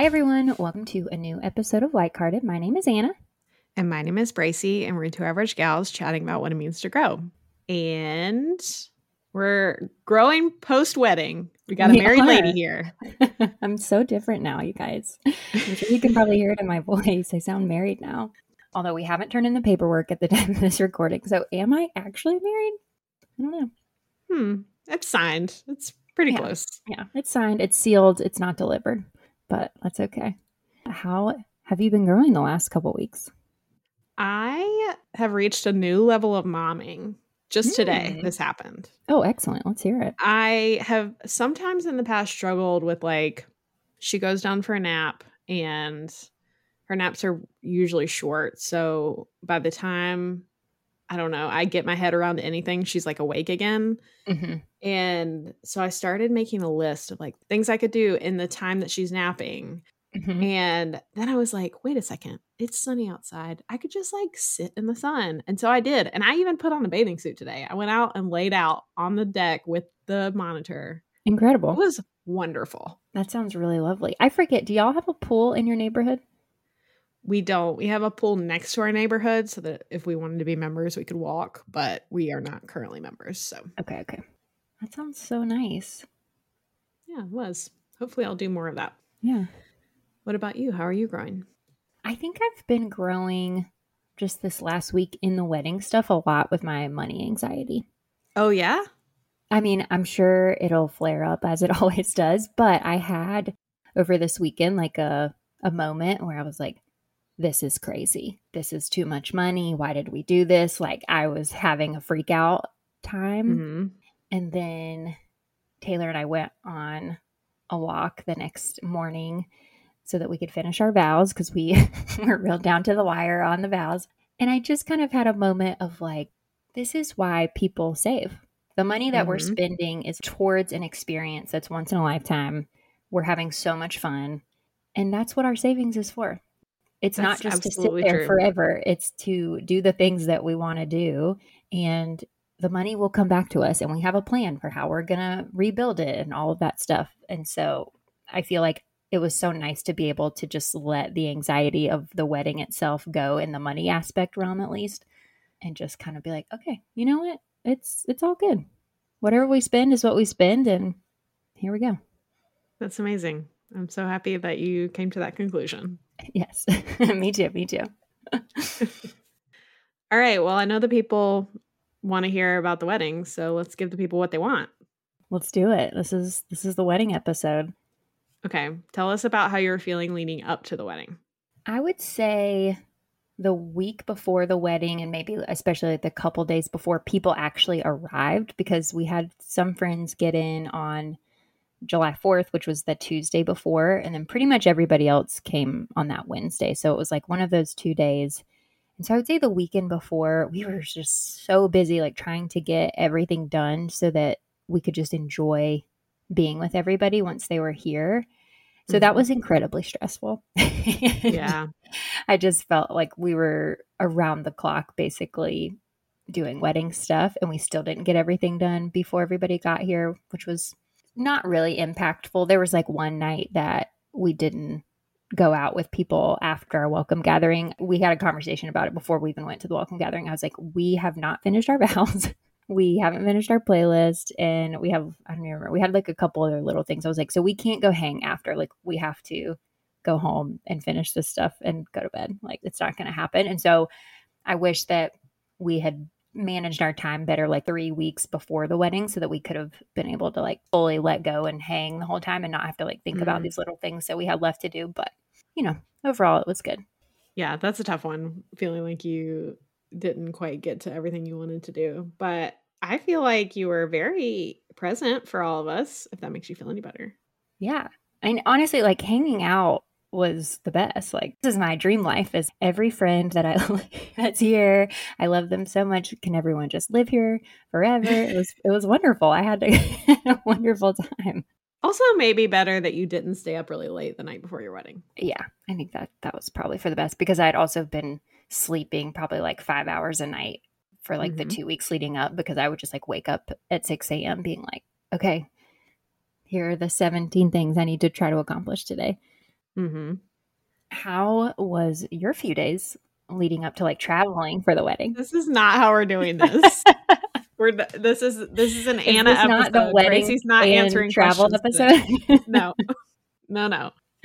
Hi, everyone. Welcome to a new episode of Like Hearted. My name is Anna. And my name is Bracy, and we're two average gals chatting about what it means to grow. And we're growing post wedding. We got a We married are. lady here. I'm so different now, you guys. I'm sure you can probably hear it in my voice. I sound married now. Although we haven't turned in the paperwork at the time of this recording. So, am I actually married? I don't know. Hmm. It's signed. It's pretty Yeah. close. Yeah, it's signed, it's sealed, it's not delivered, but that's okay. How have you been growing the last couple weeks? I have reached a new level of momming. Just today, Hmm. this happened. Oh, excellent. Let's hear it. I have sometimes in the past struggled with like she goes down for a nap and her naps are usually short. So by the time I don't know, I get my head around anything, she's like awake again. hmm And so I started making a list of like things I could do in the time that she's napping. hmm And then I was like, wait a second, it's sunny outside. I could just like sit in the sun. And so I did. And I even put on a bathing suit today. I went out and laid out on the deck with the monitor. Incredible. It was wonderful. That sounds really lovely. I forget, do y'all have a pool in your neighborhood? We don't, we have a pool next to our neighborhood so that if we wanted to be members, we could walk, but we are not currently members. So Okay, okay. That sounds so nice. yeah, it was. Hopefully I'll do more of that. Yeah. What about you? How are you growing? I think I've been growing just this last week in the wedding stuff a lot with my money anxiety. Oh, yeah? I mean, I'm sure it'll flare up as it always does, but I had over this weekend like a a moment where I was like this is crazy. This is too much money. Why did we do this? Like I was having a freak out time. hmm And then Taylor and I went on a walk the next morning so that we could finish our vows because we were real down to the wire on the vows. And I just kind of had a moment of like, this is why people save. The money that we're Mhm. spending is towards an experience that's once in a lifetime. We're having so much fun. And that's what our savings is for. It's not just to sit there true. forever, it's to do the things that we want to do. And the money will come back to us and we have a plan for how we're going to rebuild it and all of that stuff. And so I feel like it was so nice to be able to just let the anxiety of the wedding itself go in the money aspect realm at least and just kind of be like, okay, you know what? It's it's all good. Whatever we spend is what we spend and here we go. That's amazing. I'm so happy that you came to that conclusion. Yes. me too, me too. All right. Well, I know the people want to hear about the wedding, so let's give the people what they want. Let's do it. This is this is the wedding episode. Okay. Tell us about how you were feeling leading up to the wedding. I would say the week before the wedding, and maybe especially like the couple days before people actually arrived, because we had some friends get in on July 4th, which was the Tuesday before, and then pretty much everybody else came on that Wednesday. So it was like one of those two days. And so I would say the weekend before, we were just so busy, like trying to get everything done so that we could just enjoy being with everybody once they were here. So that Mhm. was incredibly stressful. Yeah. I just felt like we were around the clock basically doing wedding stuff and we still didn't get everything done before everybody got here, which was not really impactful. There was like one night that we didn't go out with people after our welcome gathering. We had a conversation about it before we even went to the welcome gathering. I was like, we have not finished our vows. we haven't finished our playlist and we have I don't remember. We had like a couple other little things. I was like, so we can't go hang after. Like we have to go home and finish this stuff and go to bed. Like it's not going to happen. And so I wish that we had managed our time better like 3 weeks before the wedding so that we could have been able to like fully let go and hang the whole time and not have to like think about Mhm. these little things that we had left to do, but you know, overall it was good. Yeah. That's a tough one, feeling like you didn't quite get to everything you wanted to do. But I feel like you were very present for all of us, if that makes you feel any better. Yeah. And honestly, like hanging out was the best. Like this is my dream life is every friend that I that's here. I love them so much. Can everyone just live here forever? It was it was wonderful. I had a wonderful time. Also, maybe better that you didn't stay up really late the night before your wedding. Yeah, I think that that was probably for the best because I had also been sleeping probably like five hours a night for like the Mhm. two weeks leading up because I would just like wake up at 6 a.m. being like, okay, here are the 17 things I need to try to accomplish today. Mm-hmm. How was your few days leading up to like traveling for the wedding? This is not how we're doing this. we're this is this is an Is Anna this episode. not the wedding Tracy's not answering travel today. episode. No, no, no.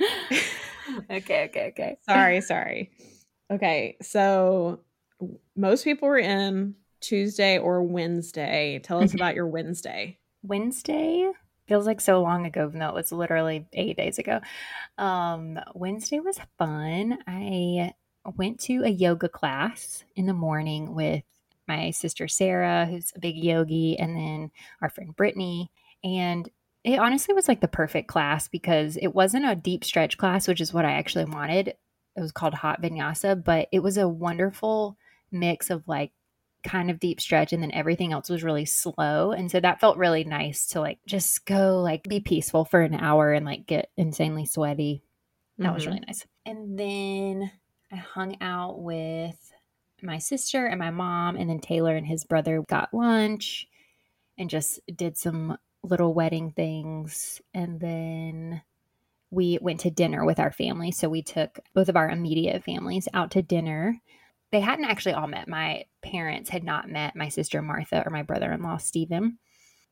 okay, okay, okay. Sorry, sorry. Okay, so most people were in Tuesday or Wednesday. Tell us Mhm. about your Wednesday. Wednesday feels like so long ago, even though it was literally eight days ago. Um, Wednesday was fun. I went to a yoga class in the morning with my sister Sarah, who's a big yogi, and then our friend Brittany. And it honestly was like the perfect class because it wasn't a deep stretch class, which is what I actually wanted. It was called Hot Vinyasa, but it was a wonderful mix of like kind of deep stretch and then everything else was really slow and so that felt really nice to like just go like be peaceful for an hour and like get insanely sweaty that was Mhm. really nice and then i hung out with my sister and my mom and then taylor and his brother got lunch and just did some little wedding things and then we went to dinner with our family so we took both of our immediate families out to dinner they hadn't actually all met. My parents had not met my sister Martha or my brother in law Stephen.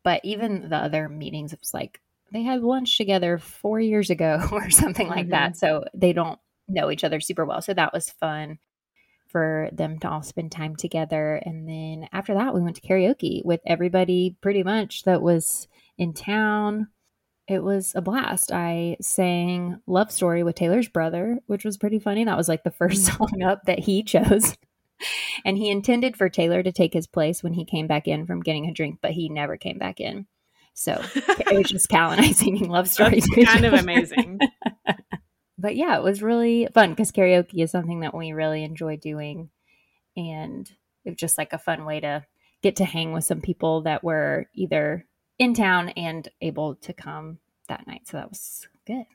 But even the other meetings, it was like they had lunch together four years ago or something like that. Mm-hmm. So they don't know each other super well. So that was fun for them to all spend time together. And then after that, we went to karaoke with everybody pretty much that was in town. It was a blast. I sang Love Story with Taylor's brother, which was pretty funny. That was like the first mm. song up that he chose. And he intended for Taylor to take his place when he came back in from getting a drink, but he never came back in. So it was just Cal and I singing Love Story. That's kind of amazing. but yeah, it was really fun because karaoke is something that we really enjoy doing. And it was just like a fun way to get to hang with some people that were either in town and able to come that night. So that was good.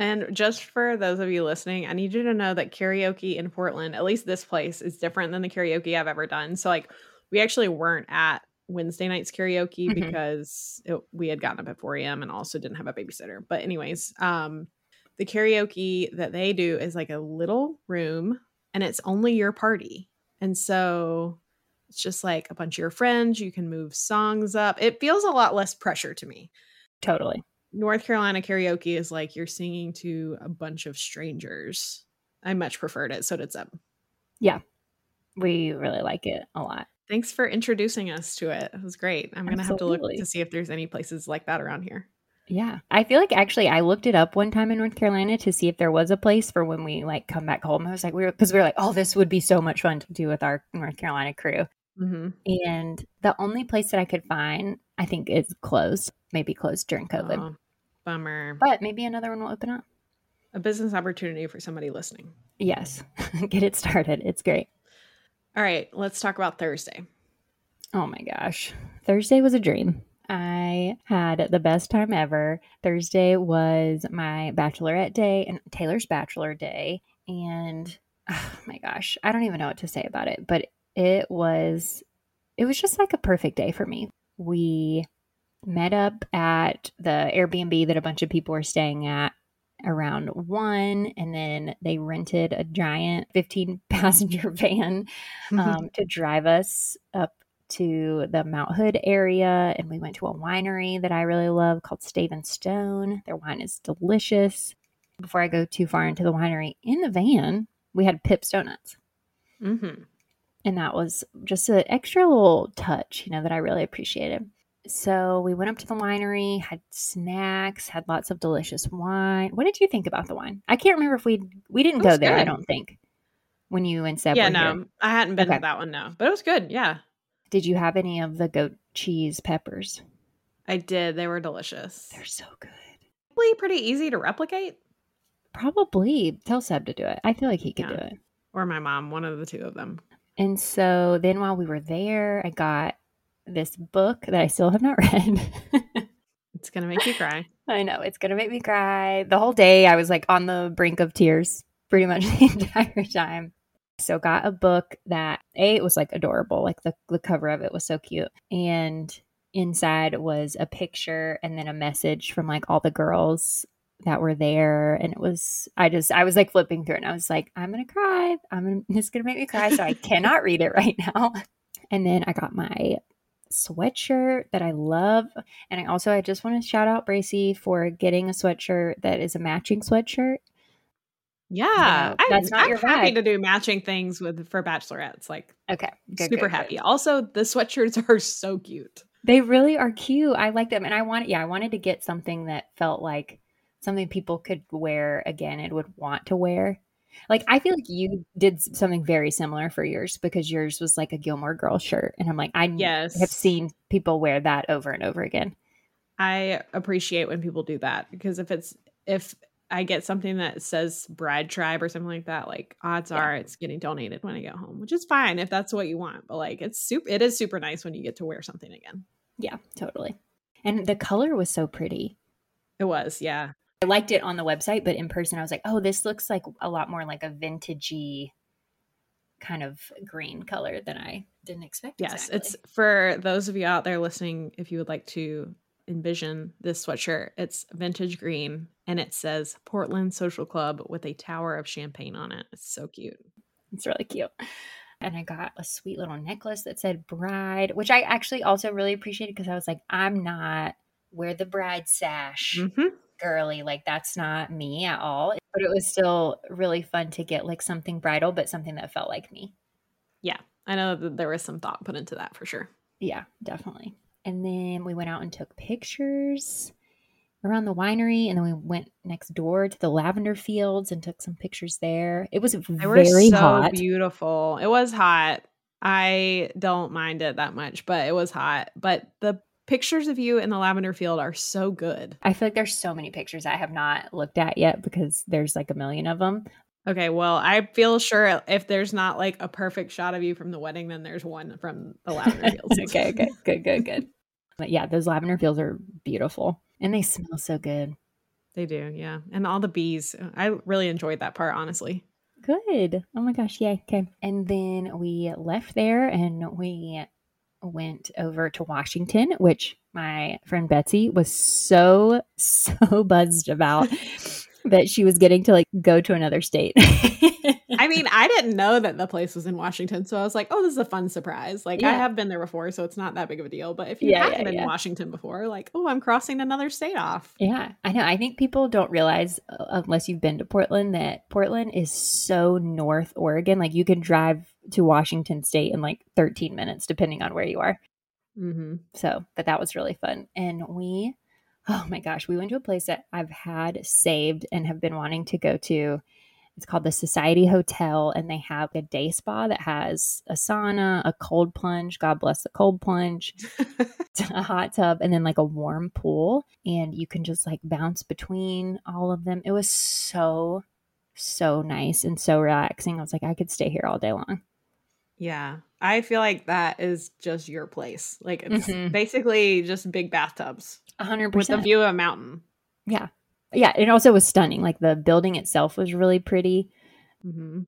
And just for those of you listening, I need you to know that karaoke in Portland, at least this place, is different than the karaoke I've ever done. So, like, we actually weren't at Wednesday night's karaoke Mhm. because it, we had gotten up at 4 a.m. and also didn't have a babysitter. But, anyways, um, the karaoke that they do is like a little room and it's only your party. And so it's just like a bunch of your friends. You can move songs up. It feels a lot less pressure to me. Totally. North Carolina karaoke is like you're singing to a bunch of strangers. I much preferred it. So did Seb. Yeah. We really like it a lot. Thanks for introducing us to it. It was great. I'm gonna have to look to see if there's any places like that around here. Yeah. I feel like actually I looked it up one time in North Carolina to see if there was a place for when we like come back home. I was like, we were, because we were like, oh, this would be so much fun to do with our North Carolina crew. Mm-hmm. And the only place that I could find, I think, is closed, maybe closed during COVID. Oh, bummer. But maybe another one will open up. A business opportunity for somebody listening. Yes. Get it started. It's great. All right, let's talk about Thursday. Oh my gosh. Thursday was a dream. I had the best time ever. Thursday was my bachelorette day and Taylor's bachelor day. And oh my gosh, I don't even know what to say about it, but it was it was just like a perfect day for me. We met up at the Airbnb that a bunch of people were staying at around one and then they rented a giant 15 passenger van um, to drive us up to the Mount Hood area. And we went to a winery that I really love called Stave and Stone. Their wine is delicious. Before I go too far into the winery, in the van, we had Pips Donuts. mm-hmm. And that was just an extra little touch, you know, that I really appreciated. So we went up to the winery, had snacks, had lots of delicious wine. What did you think about the wine? I can't remember if we we didn't go there. I don't think when you and Seb Yeah, no, here. I hadn't been Okay. to that one, no, but it was good. Yeah, Did you have any of the goat cheese peppers? I did. They were delicious. They're so good. Probably pretty easy to replicate. Probably tell Seb to do it. I feel like he could Yeah. do it. Or my mom, one of the two of them. And so then while we were there, I got this book that I still have not read. It's gonna make you cry. I know it's gonna make me cry. The whole day I was like on the brink of tears pretty much the entire time. So got a book that A it was like adorable, like the, the cover of it was so cute. And inside was a picture and then a message from like all the girls that were there and it was i just i was like flipping through it and i was like i'm gonna cry i'm gonna it's gonna make me cry so i cannot read it right now and then i got my sweatshirt that i love and i also i just want to shout out bracy for getting a sweatshirt that is a matching sweatshirt yeah, So I'm, that's not I'm your happy vibe. to do matching things with for bachelorettes. Like okay good, super good, good. happy. Also, the sweatshirts are so cute. They really are cute. I like them. And I wanted, yeah, I wanted to get something that felt like something people could wear again and would want to wear. Like, I feel like you did something very similar for yours because yours was like a Gilmore Girl shirt. And I'm like, I Yes, have seen people wear that over and over again. I appreciate when people do that because if it's if I get something that says Bride Tribe or something like that, like odds Yeah. are it's getting donated when I get home, which is fine if that's what you want. But like it's super, it is super nice when you get to wear something again. Yeah, totally. And the color was so pretty. It was, yeah, I liked it on the website, but in person, I was like, oh, this looks like a lot more like a vintagey kind of green color than I didn't expect. yes. exactly. It's for those of you out there listening. If you would like to envision this sweatshirt, it's vintage green and it says Portland Social Club with a tower of champagne on it. It's so cute. It's really cute. And I got a sweet little necklace that said bride, which I actually also really appreciated because I was like, I'm not wear the bride sash hmm girly. Like, that's not me at all. But it was still really fun to get like something bridal, but something that felt like me. Yeah, I know that there was some thought put into that for sure. Yeah, definitely. And then we went out and took pictures around the winery. And then we went next door to the lavender fields and took some pictures there. It was They were very so hot. beautiful. It was hot. I don't mind it that much, but it was hot. But the pictures of you in the lavender field are so good. I feel like there's so many pictures I have not looked at yet because there's like a million of them. Okay, well, I feel sure if there's not like a perfect shot of you from the wedding, then there's one from the lavender fields. okay, okay, good, good, good. But yeah, those lavender fields are beautiful and they smell so good. They do, yeah. And all the bees. Uh, I really enjoyed that part, honestly. Good. Oh my gosh, Yeah. Okay. And then we left there and we went over to Washington, which my friend Betsy was so, so buzzed about that she was getting to like go to another state. I mean, I didn't know that the place was in Washington, so I was like, "Oh, this is a fun surprise." Like, I have been there before, so it's not that big of a deal. But if you Yeah, haven't yeah, been yeah. in Washington before, like, "Oh, I'm crossing another state off." Yeah, I know. I think people don't realize, uh, unless you've been to Portland, that Portland is so North Oregon. Like you can drive to Washington State in like 13 minutes, depending on where you are. Mm-hmm. So, but that was really fun. And we, oh my gosh, we went to a place that I've had saved and have been wanting to go to. It's called the Society Hotel, and they have a day spa that has a sauna, a cold plunge. God bless the cold plunge a hot tub and then like a warm pool and you can just like bounce between all of them. It was so so nice and so relaxing. I was like I could stay here all day long. Yeah. I feel like that is just your place. Like it's Mhm. basically just big bathtubs A 100%. with a view of a mountain. Yeah. Yeah, it also was stunning. Like the building itself was really pretty Mm-hmm.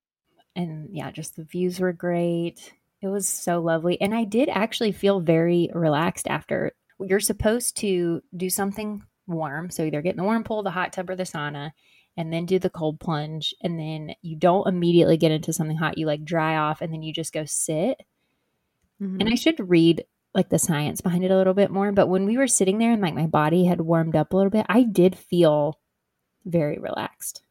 and yeah, just the views were great. It was so lovely and I did actually feel very relaxed after. You're supposed to do something warm, so either get in the warm pool, the hot tub or the sauna and then do the cold plunge and then you don't immediately get into something hot. You like dry off and then you just go sit. Mm-hmm. And I should read like the science behind it a little bit more, but when we were sitting there and like my body had warmed up a little bit, I did feel very relaxed.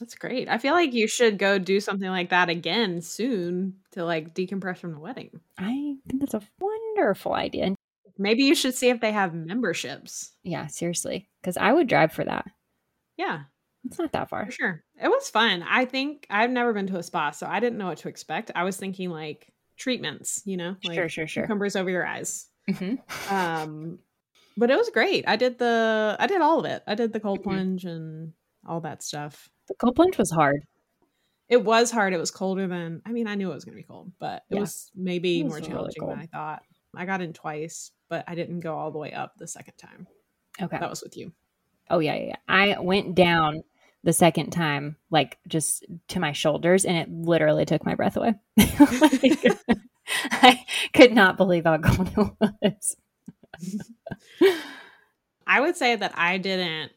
That's great. I feel like you should go do something like that again soon to like decompress from the wedding. I think that's a wonderful idea. Maybe you should see if they have memberships. yeah, seriously, because I would drive for that. Yeah, It's not that far. for sure. It was fun. I think I've never been to a spa, so I didn't know what to expect. I was thinking like treatments, you know, like sure, sure, sure. cucumbers over your eyes. hmm Um, but it was great. I did the I did all of it. I did the cold Mhm. plunge and all that stuff. The cold plunge was hard. It was hard. It was colder than I mean, I knew it was gonna be cold, but it Yeah. was maybe It was more really challenging than. I thought. I got in twice, but I didn't go all the way up the second time. Okay. That was with you. Oh yeah, yeah, yeah. I went down the second time, like just to my shoulders, and it literally took my breath away. Like, I could not believe how cold it was. I would say that I didn't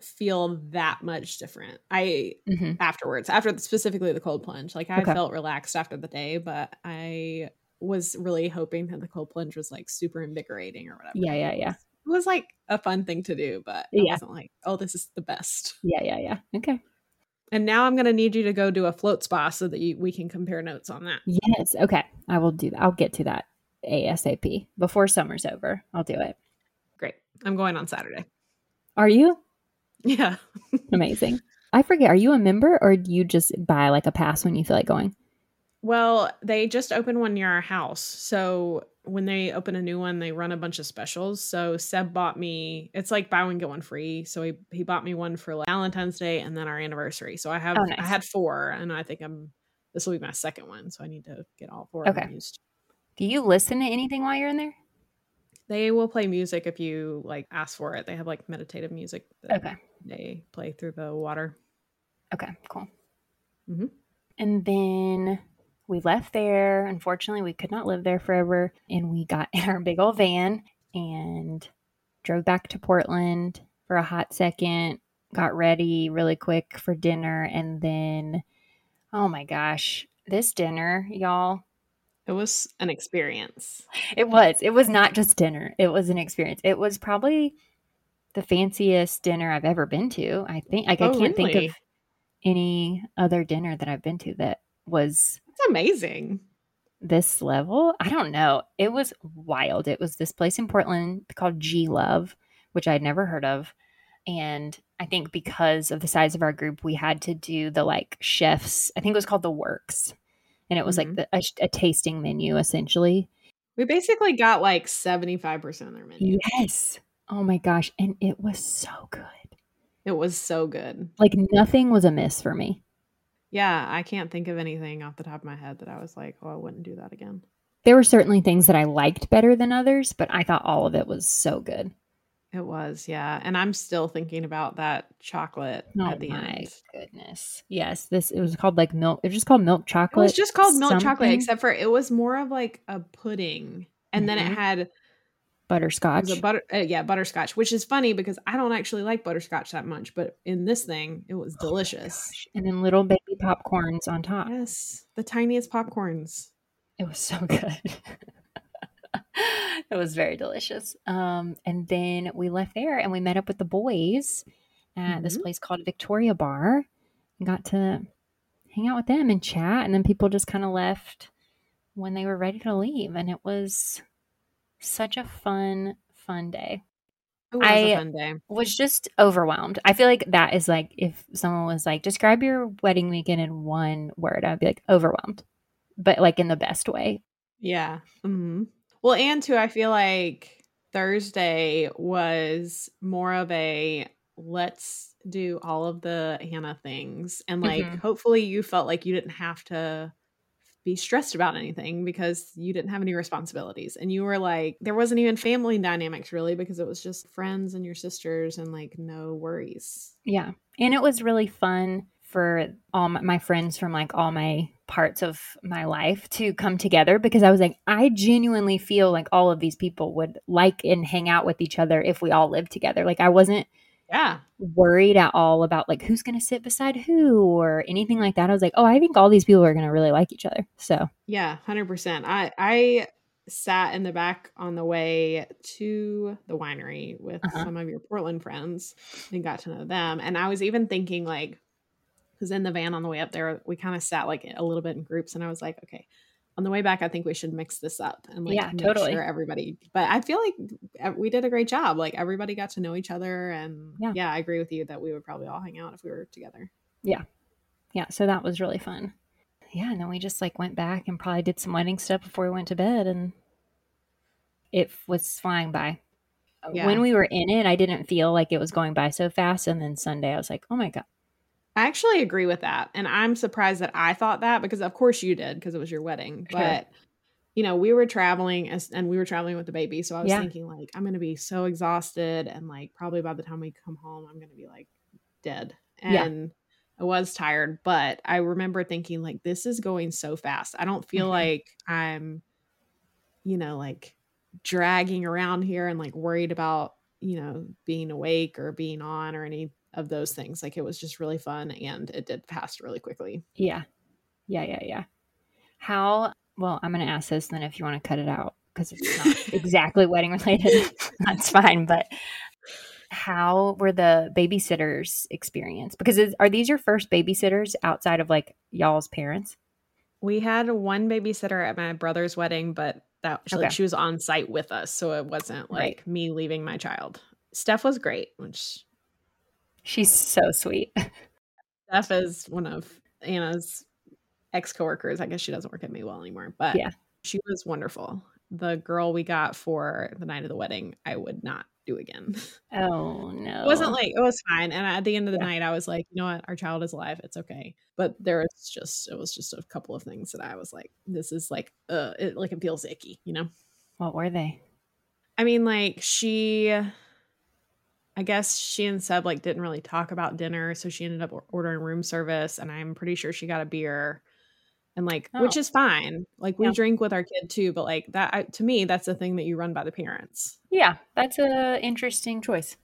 feel that much different. I hmm afterwards, after specifically the cold plunge, like I Okay. felt relaxed after the day, but I was really hoping that the cold plunge was like super invigorating or whatever. Yeah, yeah, yeah. It was like a fun thing to do, but I Yeah. wasn't like, oh, this is the best. Yeah, yeah, yeah. Okay. And now I'm gonna need you to go do a float spa so that you, we can compare notes on that. Yes. Okay. I will do that. I'll get to that ASAP before summer's over. I'll do it. Great. I'm going on Saturday. Are you? Yeah. Amazing. I forget. Are you a member or do you just buy like a pass when you feel like going? Well, they just opened one near our house. So when they open a new one, they run a bunch of specials. So Seb bought me it's like buy one get one free. So he he bought me one for like Valentine's Day and then our anniversary. So I have Oh, I had four and I think I'm this will be my second one. So I need to get all four Okay. used. Do you listen to anything while you're in there? They will play music if you like ask for it. They have like meditative music Okay. they play through the water. Okay. Cool. Mhm. And then we left there. Unfortunately, we could not live there forever. And we got in our big old van and drove back to Portland for a hot second, got ready really quick for dinner. And then, oh my gosh, this dinner, y'all, It was an experience. it was. It was not just dinner, it was an experience. It was probably the fanciest dinner I've ever been to. I think, like, I Oh, can't think of any other dinner that I've been to that was amazing. this level. I don't know. It was wild. It was this place in Portland called G Love, which I'd never heard of. And I think because of the size of our group, we had to do the like chefs, I think it was called the works. And it was like Mhm. the, a, a tasting menu essentially. We basically got like 75% of their menu. Yes. Oh my gosh. And it was so good. It was so good. Like nothing was amiss for me. Yeah, I can't think of anything off the top of my head that I was like, oh, I wouldn't do that again. There were certainly things that I liked better than others, but I thought all of it was so good. It was, yeah. And I'm still thinking about that chocolate Oh at the my end. goodness. Yes, this it was called like milk. It was just called milk chocolate. It was just called milk chocolate, except for it was more of like a pudding. And then Mhm. it had it butterscotch. was a butter, uh, yeah, butterscotch, which is funny because I don't actually like butterscotch that much, but in this thing, it was Oh delicious. gosh. And then little baby popcorns on top. yes, the tiniest popcorns. It was so good. it was very delicious. Um, and then we left there and we met up with the boys at this Mhm. place called Victoria Bar and got to hang out with them and chat. And then people just kind of left when they were ready to leave. And it was such a fun, fun day. It was I- a fun day. was just overwhelmed. I feel like that is like if someone was like, describe your wedding weekend in one word, I'd be like overwhelmed, but like in the best way. Yeah. hmm Well, and too, I feel like Thursday was more of a let's do all of the Hannah things. And like, Mhm. hopefully, you felt like you didn't have to be stressed about anything because you didn't have any responsibilities. And you were like, there wasn't even family dynamics really because it was just friends and your sisters and like no worries. Yeah. And it was really fun for all my, friends from like all my parts of my life to come together because I was like, I genuinely feel like all of these people would like and hang out with each other if we all lived together. Like I wasn't Yeah. worried at all about like who's going to sit beside who or anything like that. I was like, oh, I think all these people are going to really like each other. So, Yeah, hundred percent. I I sat in the back on the way to the winery with Uh-huh. some of your Portland friends and got to know them. And I was even thinking like, because in the van on the way up there, we kind of sat like a little bit in groups, and I was like, okay, on the way back, I think we should mix this up and like Yeah, make totally. sure everybody. But I feel like we did a great job. Like everybody got to know each other, and Yeah. yeah, I agree with you that we would probably all hang out if we were together. Yeah, yeah, so that was really fun. Yeah, and then we just like went back and probably did some wedding stuff before we went to bed and it was flying by. Yeah. When we were in it, I didn't feel like it was going by so fast and then Sunday I was like, "Oh my god." I actually agree with that. And I'm surprised that I thought that because of course you did because it was your wedding. Sure. But you know, we were traveling as and we were traveling with the baby. So I was Yeah. thinking like I'm gonna be so exhausted and like probably by the time we come home, I'm gonna be like dead. Yeah. And I was tired, but I remember thinking like this is going so fast. I don't feel Mhm. like I'm, you know, like dragging around here and like worried about, you know, being awake or being on or any of those things. Like it was just really fun and it did pass really quickly. Yeah. Yeah, yeah, yeah. How well, I'm going to ask this then if you want to cut it out because it's not exactly wedding related. That's fine, but how were the babysitters experience? Because is, are these your first babysitters outside of like y'all's parents? We had one babysitter at my brother's wedding, but that she, like, she was on site with us, so it wasn't like Right. me leaving my child. Steph was great, which She's so sweet. Steph is one of Anna's ex coworkers. I guess she doesn't work at Maywell anymore, but Yeah. she was wonderful. The girl we got for the night of the wedding, I would not do again. Oh no. It wasn't like it was fine. And at the end of the Yeah. night, I was like, you know what, our child is alive. It's okay. But there was just it was just a couple of things that I was like, this is like, uh, it like it feels icky, you know. what were they? I mean, like she, I guess she and Seb like didn't really talk about dinner, so she ended up ordering room service, and I'm pretty sure she got a beer, and like, which Oh. is fine. Like we Yeah. drink with our kid too, but like that I, to me, that's the thing that you run by the parents. Yeah, that's a interesting choice.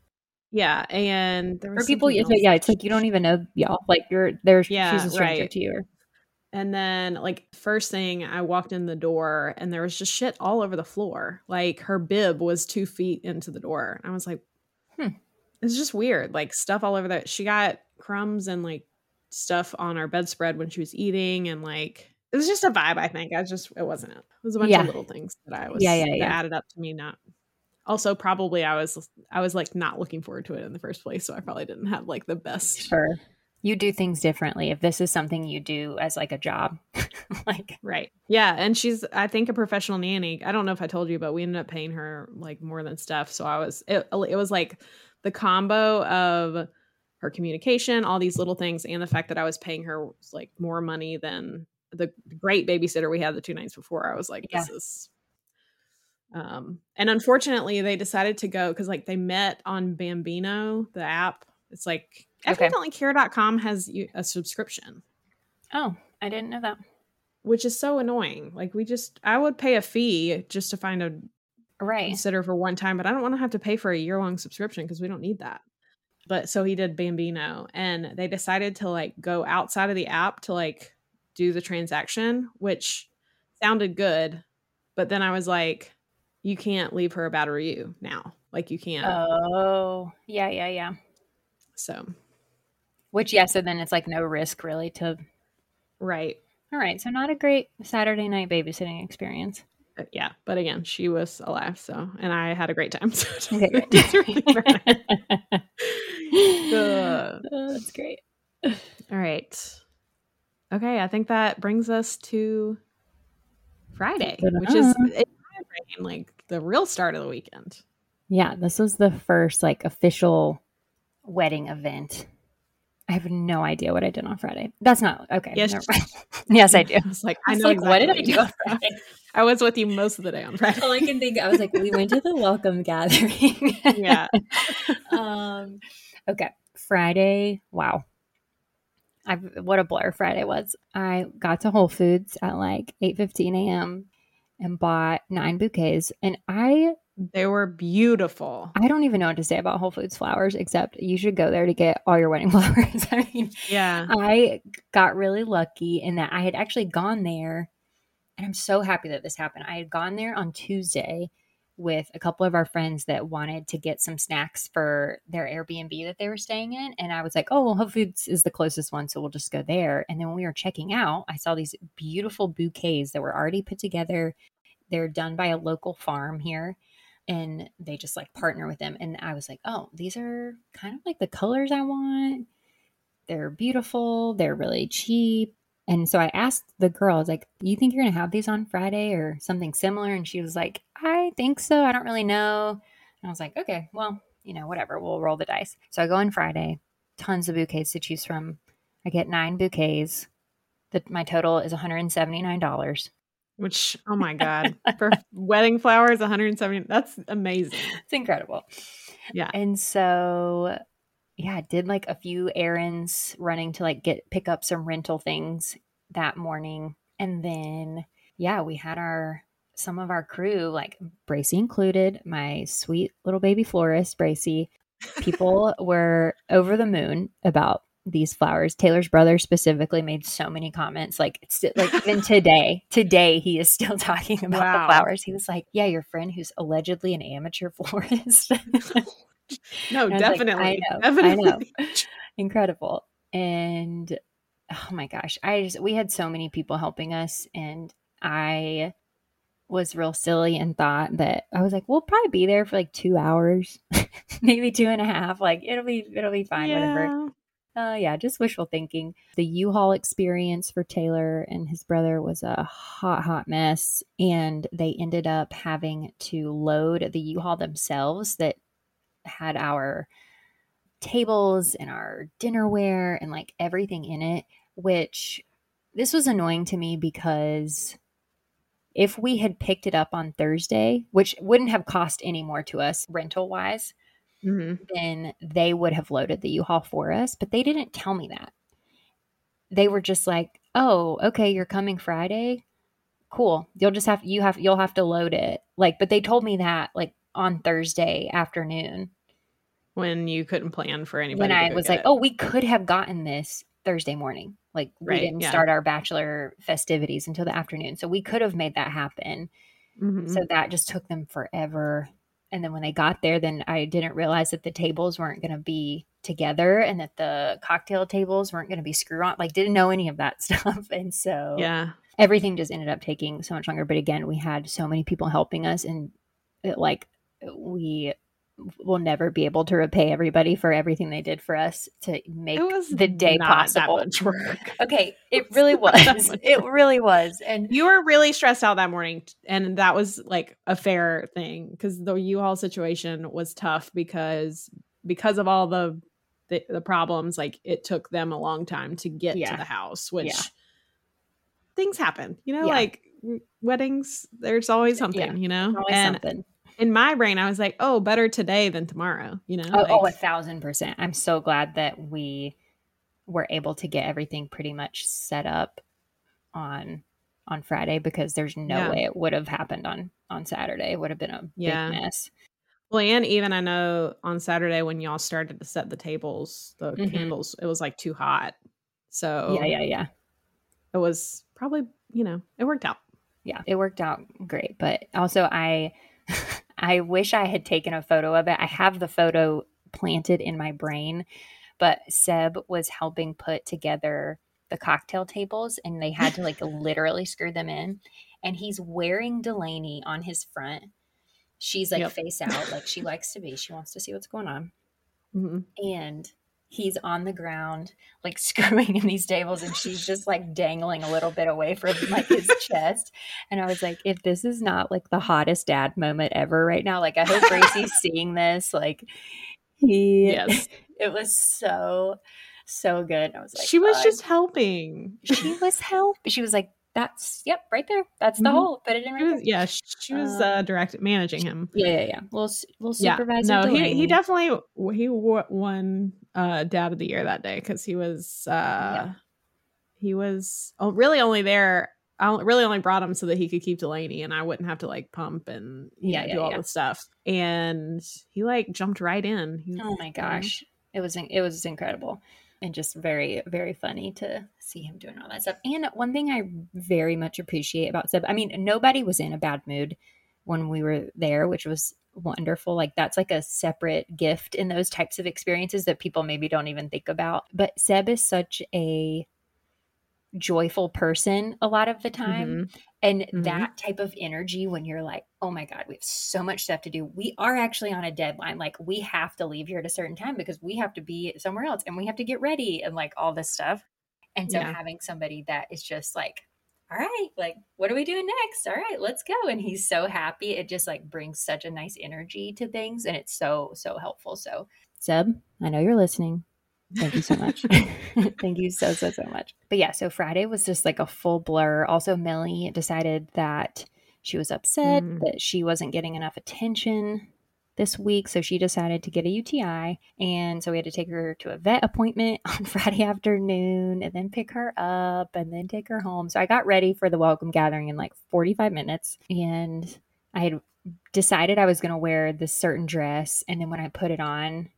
Yeah, and there was For people, it's like, yeah, it's like you don't even know y'all. Like you're there's Yeah, she's a stranger right. to you. And then, like, first thing I walked in the door and there was just shit all over the floor. Like, her bib was two feet into the door. I was like, Hmm. It's just weird. Like, stuff all over that. She got crumbs and like stuff on our bedspread when she was eating. And like, it was just a vibe, I think. I was just, it wasn't it. It was a bunch Yeah. of little things that I was, Yeah, yeah, that yeah. added up to me not. Also, probably I was, I was like not looking forward to it in the first place. So I probably didn't have like the best. Sure. You do things differently if this is something you do as like a job. like Right. Yeah. And she's, I think, a professional nanny. I don't know if I told you, but we ended up paying her like more than stuff. So I was, it, it was like the combo of her communication, all these little things, and the fact that I was paying her like more money than the great babysitter we had the two nights before. I was like, this is. Um, and unfortunately, they decided to go because like they met on Bambino, the app. It's like Okay. evidentlycare.com has a subscription Oh, I didn't know that. which is so annoying. Like we just I would pay a fee just to find a Right. sitter for one time, but I don't want to have to pay for a year long subscription because we don't need that. But so he did Bambino and they decided to like go outside of the app to like do the transaction, which sounded good. But then I was like, you can't leave her a bad review now. Like you can't. Oh, yeah, yeah, yeah. so Which yeah, so then it's like no risk really to right. All right, so not a great Saturday night babysitting experience. Uh, yeah. But again, she was alive, so and I had a great time. So Okay, great. really. Ugh. Oh, that's great. All right. Okay, I think that brings us to Friday, which is Ta-da. in my brain, like the real start of the weekend. Yeah, this was the first like official wedding event. I have no idea what I did on Friday. That's not okay. Yes. yes, I do. I was like, I I know like, what did I do on Friday? I was with you most of the day on Friday. All I can think, I was like, we went to the welcome gathering. yeah. um, okay, Friday. Wow, I what a blur Friday was. I got to Whole Foods at like eight fifteen a.m. and bought nine bouquets, and I They were beautiful. I don't even know what to say about Whole Foods flowers except you should go there to get all your wedding flowers. I mean, Yeah. I got really lucky in that I had actually gone there, and I'm so happy that this happened. I had gone there on Tuesday with a couple of our friends that wanted to get some snacks for their Airbnb that they were staying in. And I was like, oh, well, Whole Foods is the closest one, so we'll just go there. And then when we were checking out, I saw these beautiful bouquets that were already put together. They're done by a local farm here and they just like partner with them. And I was like, oh, these are kind of like the colors I want. They're beautiful. They're really cheap. And so I asked the girl, I was like, you think you're going to have these on Friday or something similar? And she was like, I think so. I don't really know. And I was like, okay, well, you know, whatever. We'll roll the dice. So I go on Friday, tons of bouquets to choose from. I get nine bouquets. The, my total is $179. Which, oh my God, for wedding flowers, 170. That's amazing. It's incredible. Yeah. And so yeah, I did like a few errands running to like get pick up some rental things that morning. And then yeah, we had our some of our crew, like Bracy included, my sweet little baby florist, Bracy. people were over the moon about these flowers. Taylor's brother specifically made so many comments. Like it's like even today, today he is still talking about wow. the flowers. He was like, "Yeah, your friend who's allegedly an amateur florist." no, definitely, like, I know, definitely. I know, incredible. And oh my gosh, I just we had so many people helping us, and I was real silly and thought that I was like, we'll probably be there for like two hours, maybe two and a half. Like it'll be it'll be fine, yeah. whatever. Uh, yeah, just wishful thinking. The U-Haul experience for Taylor and his brother was a hot, hot mess, and they ended up having to load the U-Haul themselves that had our tables and our dinnerware and like everything in it. Which this was annoying to me because if we had picked it up on Thursday, which wouldn't have cost any more to us rental wise, mm-hmm. then they would have loaded the U-Haul for us. But they didn't tell me that. They were just like, "Oh, okay, you're coming Friday. Cool. You'll just have you have you'll have to load it." Like, but they told me that like on Thursday afternoon when you couldn't plan for anybody. When I was like, it. "Oh, we could have gotten this Thursday morning." Like right, we didn't yeah. start our bachelor festivities until the afternoon. So we could have made that happen. Mm-hmm. So that just took them forever. And then when they got there, then I didn't realize that the tables weren't going to be together and that the cocktail tables weren't going to be screw on. Like, didn't know any of that stuff. And so, yeah, everything just ended up taking so much longer. But again, we had so many people helping us, and it, like, we will never be able to repay everybody for everything they did for us to make the day possible. Okay, it really was. it really was. And you were really stressed out that morning, and that was like a fair thing because the U-Haul situation was tough because because of all the the, the problems. Like it took them a long time to get yeah. to the house, which. Yeah. Things happen, you know, yeah. like weddings. There's always something, you know, always and something in my brain, I was like, oh, better today than tomorrow, you know? Oh, like, oh, a thousand percent. I'm so glad that we were able to get everything pretty much set up on on Friday because there's no yeah. way it would have happened on on Saturday. It would have been a yeah. big mess. Well, and even I know on Saturday when y'all started to set the tables, the mm-hmm. candles, it was like too hot. So yeah, yeah, yeah. It was probably you know it worked out. Yeah, it worked out great. But also, I I wish I had taken a photo of it. I have the photo planted in my brain, but Seb was helping put together the cocktail tables and they had to like literally screw them in. And he's wearing Delaney on his front. She's like yep. face out, like she likes to be. She wants to see what's going on. Mm-hmm. And he's on the ground like screwing in these tables and she's just like dangling a little bit away from like his chest. And i was like if this is not like the hottest dad moment ever right now like i hope gracie's seeing this like he yes. it was so so good. I was like she was just helping. She was help she was like that's yep right there. That's the mm-hmm. hole. Put it in right was, yeah she was uh, uh direct managing him. Yeah yeah yeah. We'll we'll supervise yeah. no he, he definitely he won uh dad of the year that day because he was uh yeah. he was oh, really only there I really only brought him so that he could keep Delaney and I wouldn't have to like pump and yeah, know, yeah do all yeah. the stuff. And he like jumped right in. He, oh my gosh. It was it was incredible and just very very funny to see him doing all that stuff. And one thing I very much appreciate about Seb, I mean, nobody was in a bad mood when we were there, which was wonderful. Like that's like a separate gift in those types of experiences that people maybe don't even think about. But Seb is such a joyful person a lot of the time. Mm-hmm. And mm-hmm. that type of energy when you're like, oh my God, we have so much stuff to do. We are actually on a deadline. Like we have to leave here at a certain time because we have to be somewhere else and we have to get ready and like all this stuff. And so yeah. having somebody that is just like, all right, like, what are we doing next? All right, let's go. And he's so happy. It just like brings such a nice energy to things. And it's so, so helpful. So, Seb, I know you're listening. Thank you so much. Thank you so, so, so much. But yeah, so Friday was just like a full blur. Also, Millie decided that she was upset mm. that she wasn't getting enough attention this week. So she decided to get a UTI. And so we had to take her to a vet appointment on Friday afternoon and then pick her up and then take her home. So I got ready for the welcome gathering in like 45 minutes. And I had decided I was going to wear this certain dress. And then when I put it on,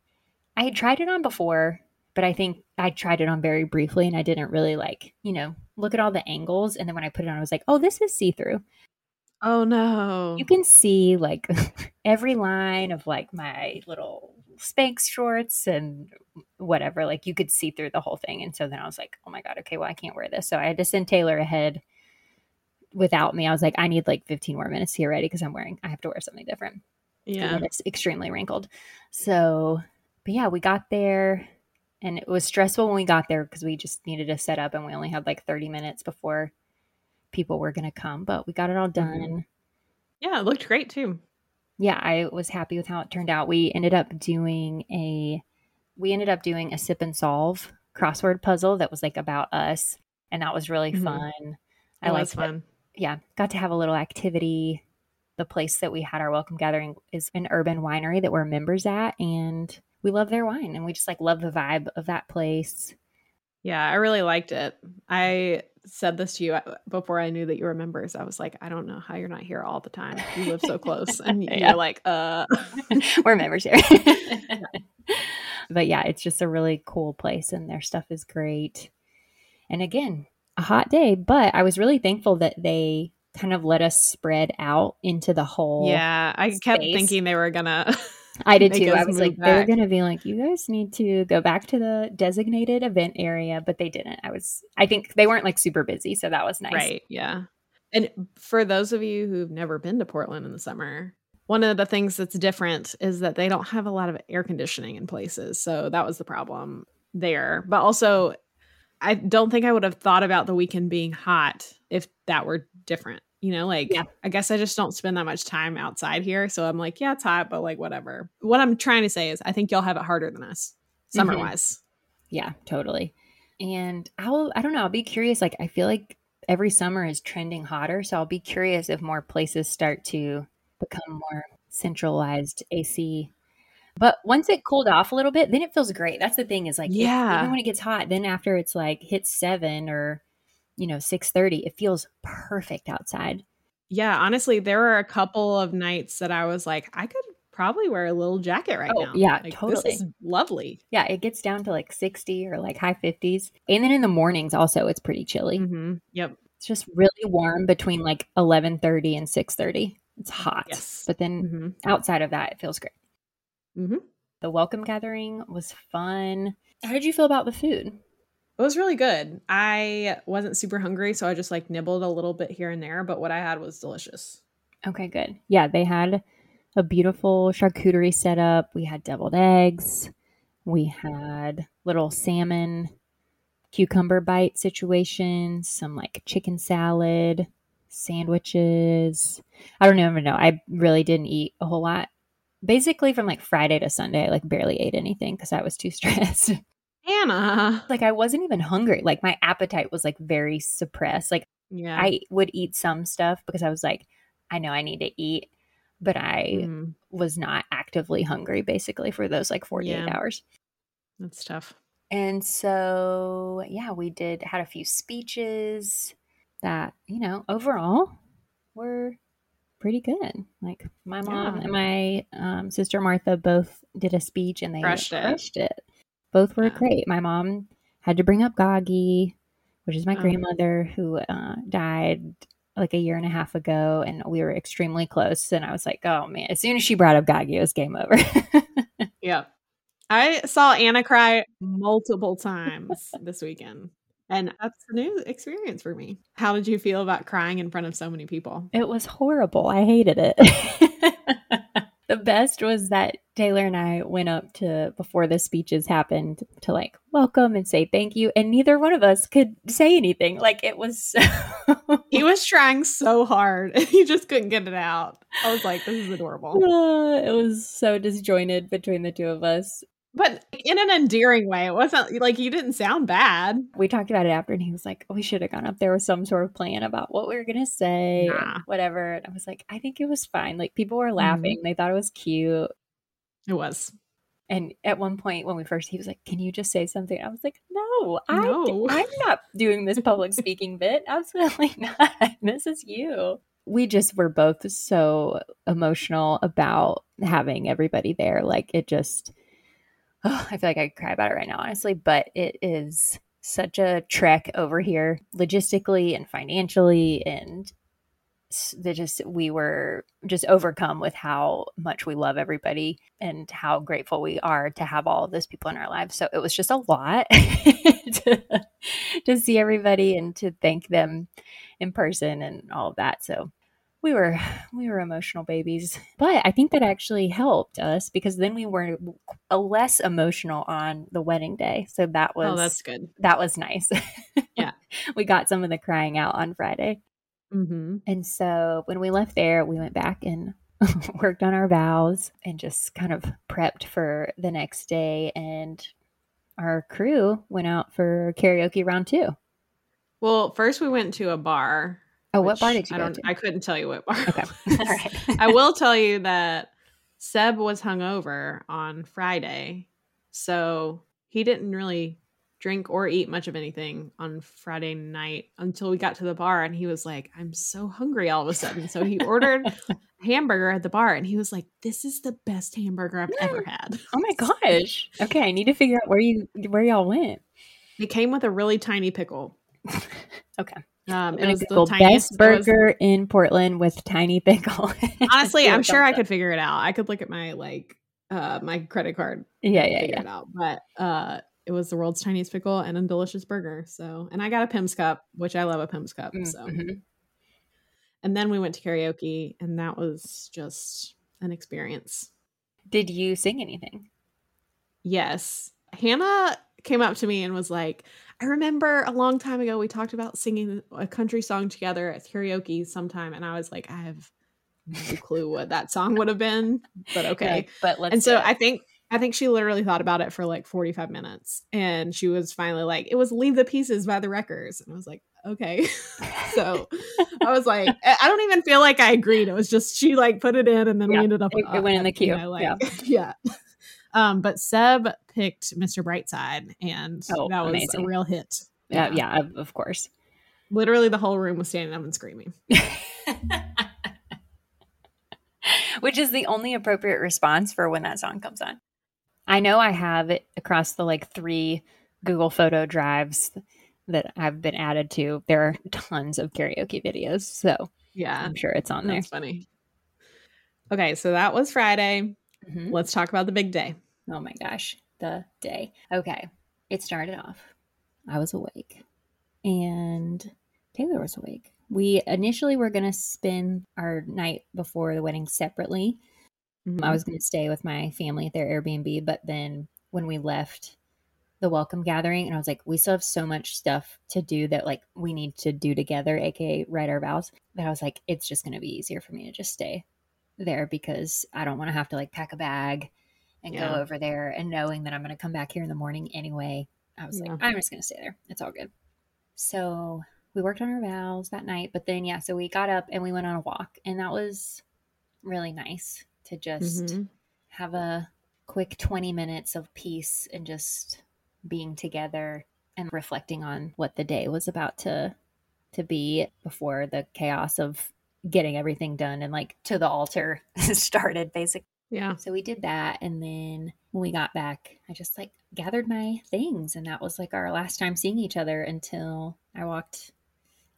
I had tried it on before, but I think I tried it on very briefly and I didn't really like, you know, look at all the angles. And then when I put it on, I was like, oh, this is see through. Oh no. You can see like every line of like my little Spanx shorts and whatever. Like you could see through the whole thing. And so then I was like, oh my God, okay, well, I can't wear this. So I had to send Taylor ahead without me. I was like, I need like 15 more minutes to get ready because I'm wearing, I have to wear something different. Yeah. It's extremely wrinkled. So, but yeah, we got there and it was stressful when we got there because we just needed to set up and we only had like 30 minutes before people were going to come, but we got it all done. Mm-hmm. Yeah, it looked great too. Yeah, I was happy with how it turned out. We ended up doing a we ended up doing a sip and solve crossword puzzle that was like about us and that was really Mhm. fun. I liked fun. yeah, got to have a little activity. The place that we had our welcome gathering is an urban winery that we're members at, and we love their wine, and we just like love the vibe of that place. Yeah, I really liked it. I said this to you uh, before I knew that you were members. I was like, I don't know how you're not here all the time. You live so close. And Yeah. you're like, uh we're members here. but yeah, it's just a really cool place, and their stuff is great. And again, a hot day, but I was really thankful that they kind of let us spread out into the whole Yeah, I kept thinking they were gonna I did too. I was like, they're going to be like, you guys need to go back to the designated event area, but they didn't. I was, I think they weren't like super busy, so that was nice. Right. Yeah. And for those of you who've never been to Portland in the summer, one of the things that's different is that they don't have a lot of air conditioning in places. So that was the problem there. But also, I don't think I would have thought about the weekend being hot if that were different. You know, like Yeah. I guess I just don't spend that much time outside here. So I'm like, yeah, it's hot, but like whatever. What I'm trying to say is I think y'all have it harder than us mm-hmm. summer wise. Yeah, totally. And I'll, I don't know, I'll be curious. Like, I feel like every summer is trending hotter. So I'll be curious if more places start to become more centralized AC. But once it cooled off a little bit, then it feels great. That's the thing is like, Yeah. even when it gets hot, then after it's like hits seven or, you know, 6.30, it feels perfect outside. Yeah, honestly, there were a couple of nights that I was like, I could probably wear a little jacket right Oh, now. yeah, like, totally. This is lovely. Yeah, it gets down to like 60 or like high 50s. And then in the mornings also it's pretty chilly. hmm Yep. It's just really warm between like 11:30 and 6:30. It's hot. Yes. But then hmm outside of that it feels great. hmm The welcome gathering was fun. How did you feel about the food? It was really good. I wasn't super hungry, so I just like nibbled a little bit here and there, but what I had was delicious. Okay, good. Yeah, they had a beautiful charcuterie set up. We had deviled eggs. We had little salmon cucumber bite situations, some like chicken salad, sandwiches. I don't even know. I really didn't eat a whole lot. Basically, from like Friday to Sunday, I like barely ate anything because I was too stressed. Anna. like I wasn't even hungry. Like my appetite was like very suppressed. Like Yeah. I would eat some stuff because I was like, I know I need to eat, but I Mm, was not actively hungry basically for those like 48 Yeah. hours. that's tough. And so, yeah, we did had a few speeches that, you know, overall were pretty good. Like my mom Yeah. and my um, sister Martha both did a speech and they Crushed it. crushed it. Both were great. My mom had to bring up Gagi, which is my Oh. grandmother who uh, died like a year and a half ago, and we were extremely close. And I was like, oh man, as soon as she brought up Gagi, it was game over. yeah. I saw Anna cry multiple times this weekend. And that's a new experience for me. How did you feel about crying in front of so many people? It was horrible. I hated it. the best was that Taylor and I went up to before the speeches happened to like welcome and say thank you, and neither one of us could say anything. Like it was so He was trying so hard and he just couldn't get it out. I was like, this is adorable. Uh, it was so disjointed between the two of us. But in an endearing way. It wasn't like you didn't sound bad. We talked about it after, and he was like, "We should have gone up there with some sort of plan about what we were gonna say, and whatever." And I was like, "I think it was fine. Like people were mm-hmm. laughing; they thought it was cute." It was. And at one point, when we first, he was like, "Can you just say something?" I was like, "No, I, No. I'm not doing this public speaking bit. Absolutely not. This is you." We just were both so emotional about having everybody there. Like it just, oh, I feel like I could cry about it right now, honestly, but it is such a trek over here logistically and financially and that just we were just overcome with how much we love everybody and how grateful we are to have all of those people in our lives. So it was just a lot to, to see everybody and to thank them in person and all of that. So we were we were emotional babies but i think that actually helped us because then we were less emotional on the wedding day. So that oh, was oh that's good. that was nice. Yeah. We got some of the crying out on friday. Mm-hmm. and so when we left there we went back and worked on our vows and just kind of prepped for the next day. And our crew went out for karaoke round two. Well first we went to a bar Oh, what bar did you I don't. I couldn't tell you what bar. Okay. All right. I will tell you that Seb was hungover on Friday, so he didn't really drink or eat much of anything on Friday night until we got to the bar, and he was like, "I'm so hungry all of a sudden." So he ordered hamburger at the bar, and he was like, "This is the best hamburger I've ever had." Oh my gosh! Okay, I need to figure out where you where y'all went. It came with a really tiny pickle. okay. Um, it was the tiniest, best burger was, in Portland with tiny pickle. honestly, I'm sure I could figure it out. I could look at my like uh my credit card. Yeah, yeah, figure yeah. it out. But uh, it was the world's tiniest pickle and a delicious burger. So, and I got a Pimm's cup, which I love a Pimm's cup. Mm, so, mm-hmm. and then we went to karaoke, and that was just an experience. Did you sing anything? Yes, Hannah came up to me and was like, I remember a long time ago we talked about singing a country song together at karaoke sometime, and I was like, I have no clue what that song would have been, but okay. but let's and so I think I think she literally thought about it for like 45 minutes and she was finally like, it was Leave the Pieces by the Wreckers. And I was like, okay. so I was like, I don't even feel like I agreed. It was just she like put it in and then yeah, we ended up it, it uh, went in the queue. You know, like, yeah. yeah. Um, but Seb picked Mr. Brightside, and oh, that was amazing. a real hit. Yeah, yeah, yeah, of course. Literally, the whole room was standing up and screaming. Which is the only appropriate response for when that song comes on. I know I have it across the like three Google photo drives that I've been added to. There are tons of karaoke videos. So yeah, I'm sure it's on That's there. funny. Okay, so that was Friday. Mm-hmm. Let's talk about the big day. Oh my gosh, the day. Okay, it started off. I was awake, and Taylor was awake. We initially were going to spend our night before the wedding separately. Mm-hmm. I was going to stay with my family at their Airbnb, but then when we left the welcome gathering, and I was like, we still have so much stuff to do that like we need to do together, aka write our vows. That I was like, it's just going to be easier for me to just stay there because I don't want to have to like pack a bag and yeah. go over there and knowing that I'm going to come back here in the morning anyway. I was yeah. like, I'm just going to stay there. It's all good. So we worked on our vows that night, but then, yeah, so we got up and we went on a walk, and that was really nice to just mm-hmm. have a quick 20 minutes of peace and just being together and reflecting on what the day was about to to be before the chaos of getting everything done and like to the altar started basically yeah. So we did that. And then when we got back, I just like gathered my things. And that was like our last time seeing each other until I walked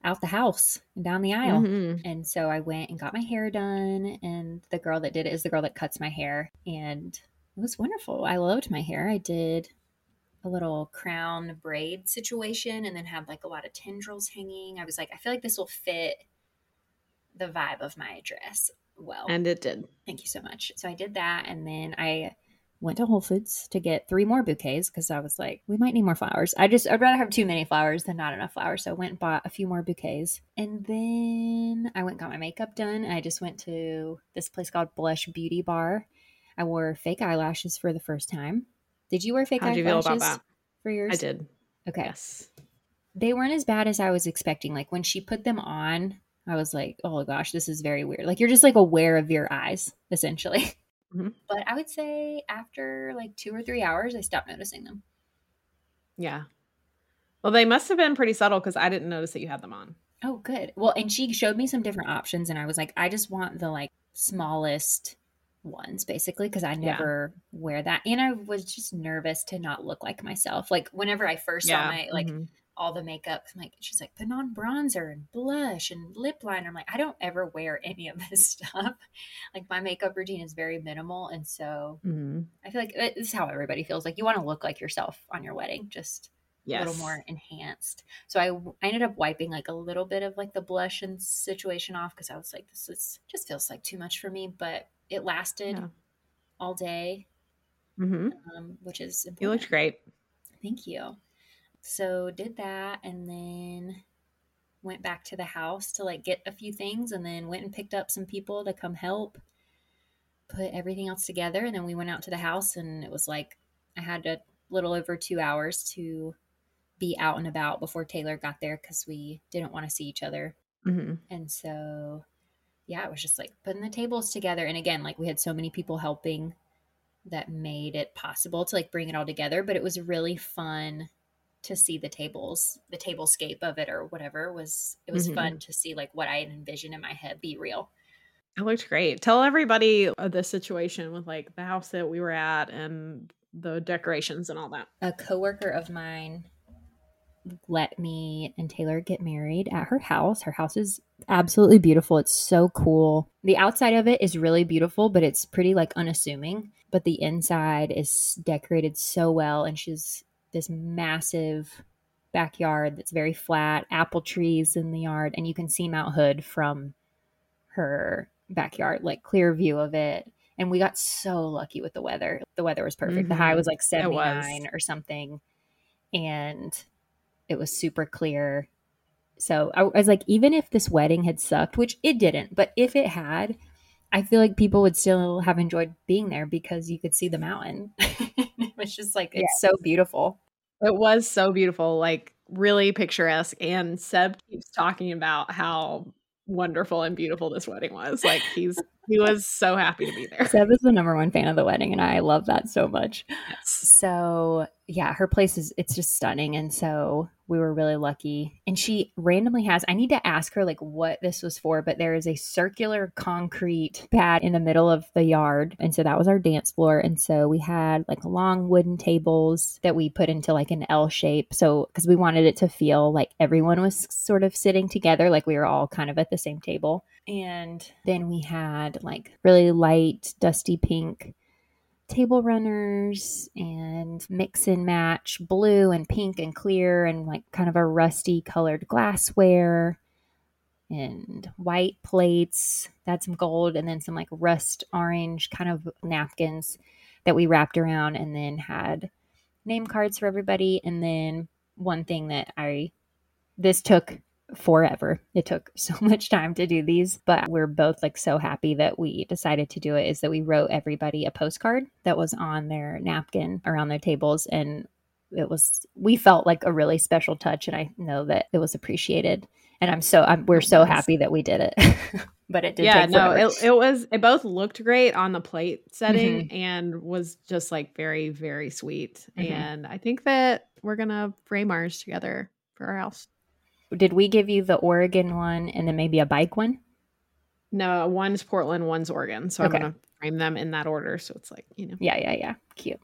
out the house and down the aisle. Mm-hmm. And so I went and got my hair done. And the girl that did it is the girl that cuts my hair. And it was wonderful. I loved my hair. I did a little crown braid situation and then had like a lot of tendrils hanging. I was like, I feel like this will fit the vibe of my dress well. And it did. Thank you so much. So I did that. And then I went to Whole Foods to get three more bouquets because I was like, we might need more flowers. I just, I'd rather have too many flowers than not enough flowers. So I went and bought a few more bouquets. And then I went and got my makeup done. I just went to this place called Blush Beauty Bar. I wore fake eyelashes for the first time. Did you wear fake How'd eyelashes you feel about that? for yours? I did. Okay. Yes. They weren't as bad as I was expecting. Like when she put them on, I was like, oh gosh, this is very weird. Like you're just like aware of your eyes, essentially. Mm-hmm. But I would say after like two or three hours, I stopped noticing them. Yeah. Well, they must have been pretty subtle because I didn't notice that you had them on. Oh, good. Well, and she showed me some different options, and I was like, I just want the like smallest ones basically because I never yeah. wear that. And I was just nervous to not look like myself. Like whenever I first yeah. saw my like mm-hmm. All the makeup, I'm like she's like putting on bronzer and blush and lip liner. I'm like, I don't ever wear any of this stuff. like my makeup routine is very minimal. And so mm-hmm. I feel like this is how everybody feels. Like you want to look like yourself on your wedding, just yes. a little more enhanced. So I, I ended up wiping like a little bit of like the blush and situation off because I was like, this is just feels like too much for me. But it lasted yeah. all day, mm-hmm. um, which is important. You looked great. Thank you. So did that and then went back to the house to like get a few things and then went and picked up some people to come help put everything else together and then we went out to the house and it was like I had a little over 2 hours to be out and about before Taylor got there cuz we didn't want to see each other. Mm-hmm. And so yeah, it was just like putting the tables together. And again, like we had so many people helping that made it possible to like bring it all together. But it was really fun to see the tables, the tablescape of it or whatever was it was mm-hmm. fun to see like what I had envisioned in my head be real. It looked great. Tell everybody the situation with like the house that we were at and the decorations and all that. A coworker of mine let me and Taylor get married at her house. Her house is absolutely beautiful. It's so cool. The outside of it is really beautiful, but it's pretty like unassuming. But the inside is decorated so well. And she's this massive backyard that's very flat, apple trees in the yard. And you can see Mount Hood from her backyard, like clear view of it. And we got so lucky with the weather. The weather was perfect. Mm-hmm. The high was like 79 was. or something. And it was super clear. So I, was like, even if this wedding had sucked, which it didn't, but if it had, I feel like people would still have enjoyed being there because you could see the mountain. was just like, it's yeah. so beautiful. It was so beautiful, like really picturesque. And Seb keeps talking about how wonderful and beautiful this wedding was. Like he's he was so happy to be there. Seb is the number one fan of the wedding, and I love that so much. Yes. So yeah, her place is it's just stunning, and so we were really lucky. And she randomly has, I need to ask her like what this was for, but there is a circular concrete pad in the middle of the yard. And so that was our dance floor. And so we had like long wooden tables that we put into like an L shape. So, because we wanted it to feel like everyone was sort of sitting together, like we were all kind of at the same table. And then we had like really light, dusty pink table runners and mix and match blue and pink and clear and like kind of a rusty colored glassware and white plates. That's some gold and then some like rust orange kind of napkins that we wrapped around and then had name cards for everybody. And then one thing that I, this took forever. It took so much time to do these, but we're both like so happy that we decided to do it is that we wrote everybody a postcard that was on their napkin around their tables and it was we felt like a really special touch and I know that it was appreciated and I'm so I'm, we're so happy that we did it. but it did yeah no it, it was it both looked great on the plate setting mm-hmm. and was just like very very sweet mm-hmm. and i think that we're gonna frame ours together for our house did we give you the Oregon one and then maybe a bike one? No, one's Portland, one's Oregon. So okay. I'm gonna frame them in that order. So it's like you know. Yeah, yeah, yeah. Cute.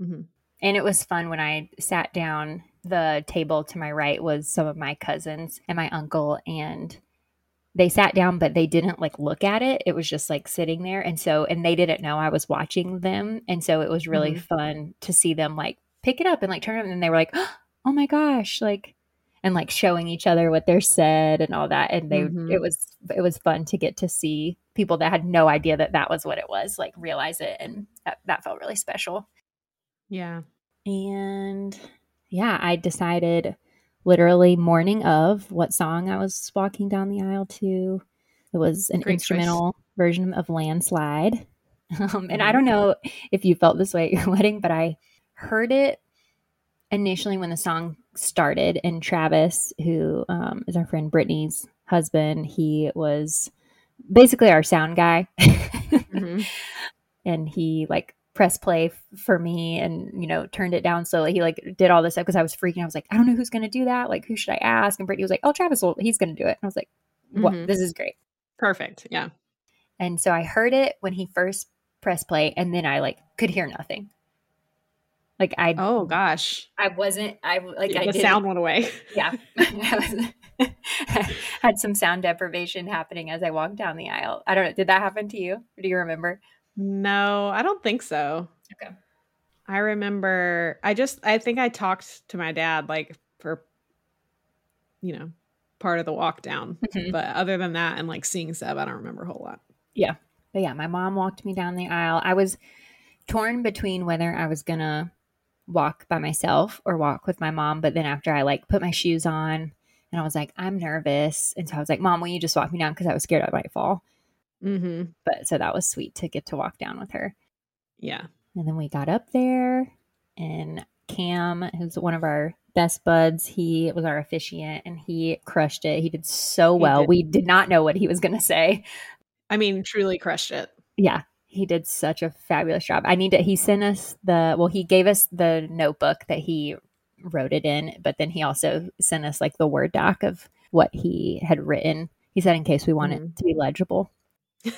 Mm-hmm. And it was fun when I sat down. The table to my right was some of my cousins and my uncle, and they sat down, but they didn't like look at it. It was just like sitting there, and so and they didn't know I was watching them, and so it was really mm-hmm. fun to see them like pick it up and like turn it, and they were like, "Oh my gosh!" Like and like showing each other what they're said and all that and they mm-hmm. it was it was fun to get to see people that had no idea that that was what it was like realize it and that, that felt really special. Yeah. And yeah i decided literally morning of what song i was walking down the aisle to. It was an Great instrumental choice. version of landslide. Um, and i don't know if you felt this way at your wedding but i heard it initially when the song started and Travis, who um, is our friend Brittany's husband, he was basically our sound guy. mm-hmm. And he like press play f- for me and you know turned it down slowly. He like did all this stuff because i was freaking i was like i don't know who's gonna do that. Like who should i ask? And brittany was like oh travis will he's gonna do it. And i was like what? Mm-hmm. this is great. Perfect. Yeah. And so I heard it when he first press play, and then I like could hear nothing. Like I oh gosh, I wasn't I like the I the sound went away. yeah I had some sound deprivation happening as I walked down the aisle. I don't know. Did that happen to you? Do you remember? No, I don't think so. Okay. I remember I just I think I talked to my dad like for you know, part of the walk down. Mhm. But other than that and like seeing Seb, I don't remember a whole lot. Yeah. But yeah, my mom walked me down the aisle. I was torn between whether I was gonna walk by myself or walk with my mom. But then after I like put my shoes on and I was like, I'm nervous. And so I was like, Mom, will you just walk me down? Because I was scared I might fall. Mm-hmm. But so that was sweet to get to walk down with her. Yeah. And then we got up there, and Cam, who's one of our best buds, he was our officiant and he crushed it. He did so well. did. We did not know what he was going to say. I mean, truly crushed it. Yeah, he did such a fabulous job. I need to, he sent us the, well, he gave us the notebook that he wrote it in, but then he also sent us like the Word doc of what he had written. He said, in case we want Mhm. it to be legible.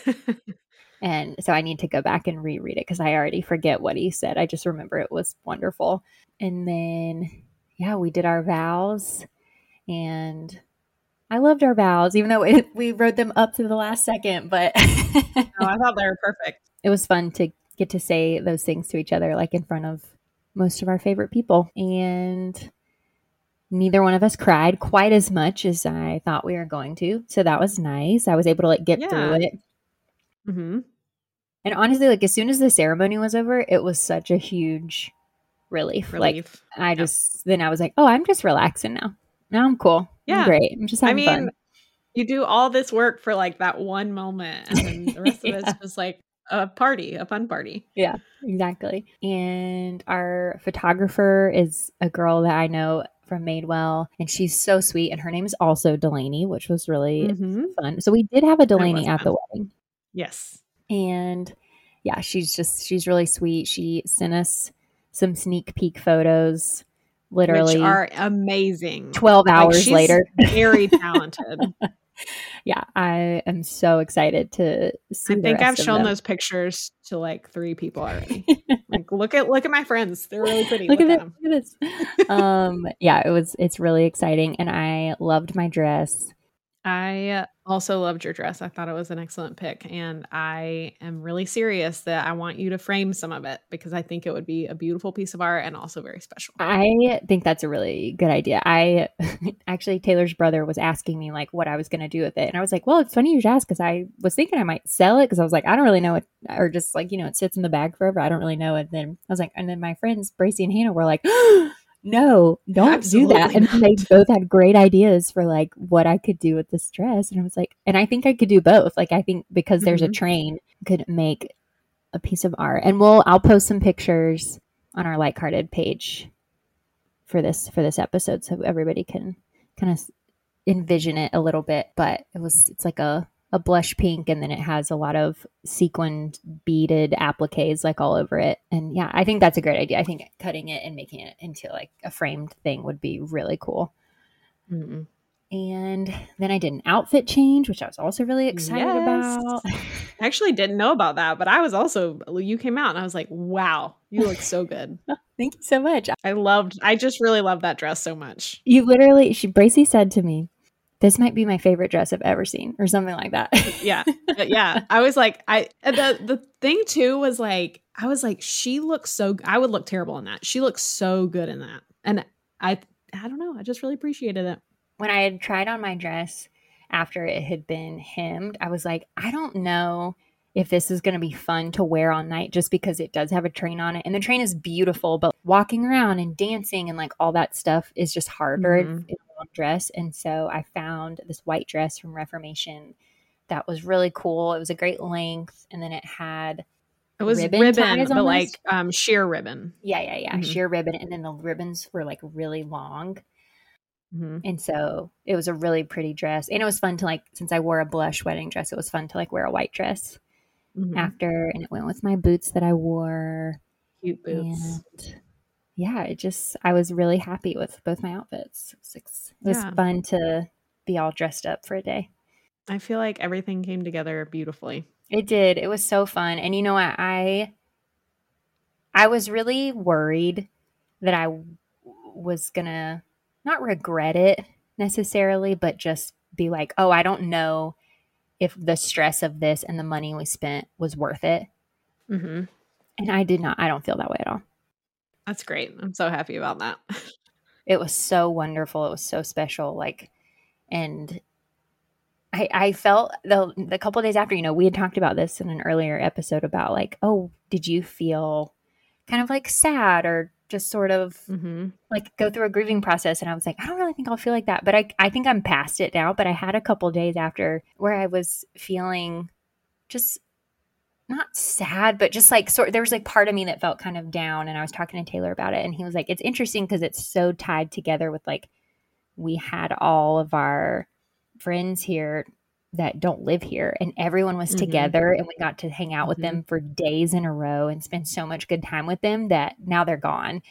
And so I need to go back and reread it because I already forget what he said. I just remember it was wonderful. And then, yeah, we did our vows. And I loved our vows, even though it, we wrote them up to the last second. But oh, I thought they were perfect. it was fun to get to say those things to each other, like in front of most of our favorite people. And neither one of us cried quite as much as I thought we were going to. So that was nice. I was able to like get Yeah. through it. Mm-hmm. And honestly, like as soon as the ceremony was over, it was such a huge relief. relief. Like. I just then I was like, oh, I'm just relaxing now. Now I'm cool. Yeah. I'm great. I'm just I mean, fun. you do all this work for like that one moment, and then the rest of Yeah. it's just like a party, a fun party. Yeah, exactly. And our photographer is a girl that I know from Madewell, and she's so sweet. And her name is also Delaney, which was really Mm-hmm. fun. So we did have a Delaney at the wedding. Yes. and yeah she's just she's really sweet she sent us some sneak peek photos literally Which are amazing. 12 Like, hours she's later Very talented. yeah i am so excited to see I think I've shown them. those pictures to like three people already. like, look at look at my friends. They're really pretty. look, at, at this, look at this um yeah it was it's really exciting and i loved my dress I also loved your dress. I thought it was an excellent pick. And I am really serious that I want you to frame some of it because I think it would be a beautiful piece of art and also very special. I think that's a really good idea. I actually Taylor's brother was asking me like what I was going to do with it, and I was like, "Well, it's funny you should ask because I was thinking I might sell it because I was like, I don't really know it, or just like you know, it sits in the bag forever. I don't really know it." Then I was like, and then my friends Bracy and Hannah were like, oh, "No, don't do that." Absolutely And they both had great ideas for like what I could do with this dress, and I was like, and I think I could do both. Like I think because there's a Mhm. train, could make a piece of art, and we'll I'll post some pictures on our Like Hearted page for this for this episode so everybody can kind of envision it a little bit but it was it's like a a blush pink and then it has a lot of sequined beaded appliques like all over it and yeah i think that's a great idea i think cutting it and making it into like a framed thing would be really cool Mm-mm. and then i did an outfit change which i was also really excited Yes. about I actually didn't know about that, but I was also you came out and I was like, wow, you look so good. thank you so much I loved I just really loved that dress so much. you literally she bracy said to me this might be my favorite dress i've ever seen or something like that Yeah. Yeah. I was like, I the the thing too was like, I was like, she looks so I would look terrible in that. She looks so good in that. And I I don't know, I just really appreciated it. when I had tried on my dress after it had been hemmed, I was like, I don't know if this is going to be fun to wear all night just because it does have a train on it. And the train is beautiful, but walking around and dancing and like all that stuff is just harder Mhm. a long dress. And so I found this white dress from Reformation that was really cool. It was a great length. And then it had, It was Ribbon ribbon, but like um sheer ribbon. yeah, yeah, yeah, Mhm. sheer ribbon. And then the ribbons were like really long. Mhm. And so it was a really pretty dress. And it was fun to like, since I wore a blush wedding dress, it was fun to like wear a white dress Mhm. after. And it went with my boots that I wore. Cute boots. And yeah, it just, I was really happy with both my outfits. It was, it was Yeah. fun to be all dressed up for a day. I feel like everything came together beautifully. It did. It was so fun. And you know what? I I was really worried that I was going to not regret it necessarily, but just be like, "Oh, I don't know if the stress of this and the money we spent was worth it." Mm-hmm. And I did not. I don't feel that way at all. That's great. I'm so happy about that. It was so wonderful. It was so special. Like, and I, I felt the the couple days after, you know, we had talked about this in an earlier episode about like, oh, did you feel kind of like sad or just sort of mm-hmm. like go through a grieving process? And I was like, I don't really think I'll feel like that, but I I think I'm past it now. But I had a couple days after where I was feeling just not sad, but just like sort there was like part of me that felt kind of down and I was talking to Taylor about it and he was like, It's interesting because it's so tied together with like we had all of our friends here that don't live here and everyone was Mhm. together and we got to hang out with Mhm. them for days in a row and spend so much good time with them that now they're gone.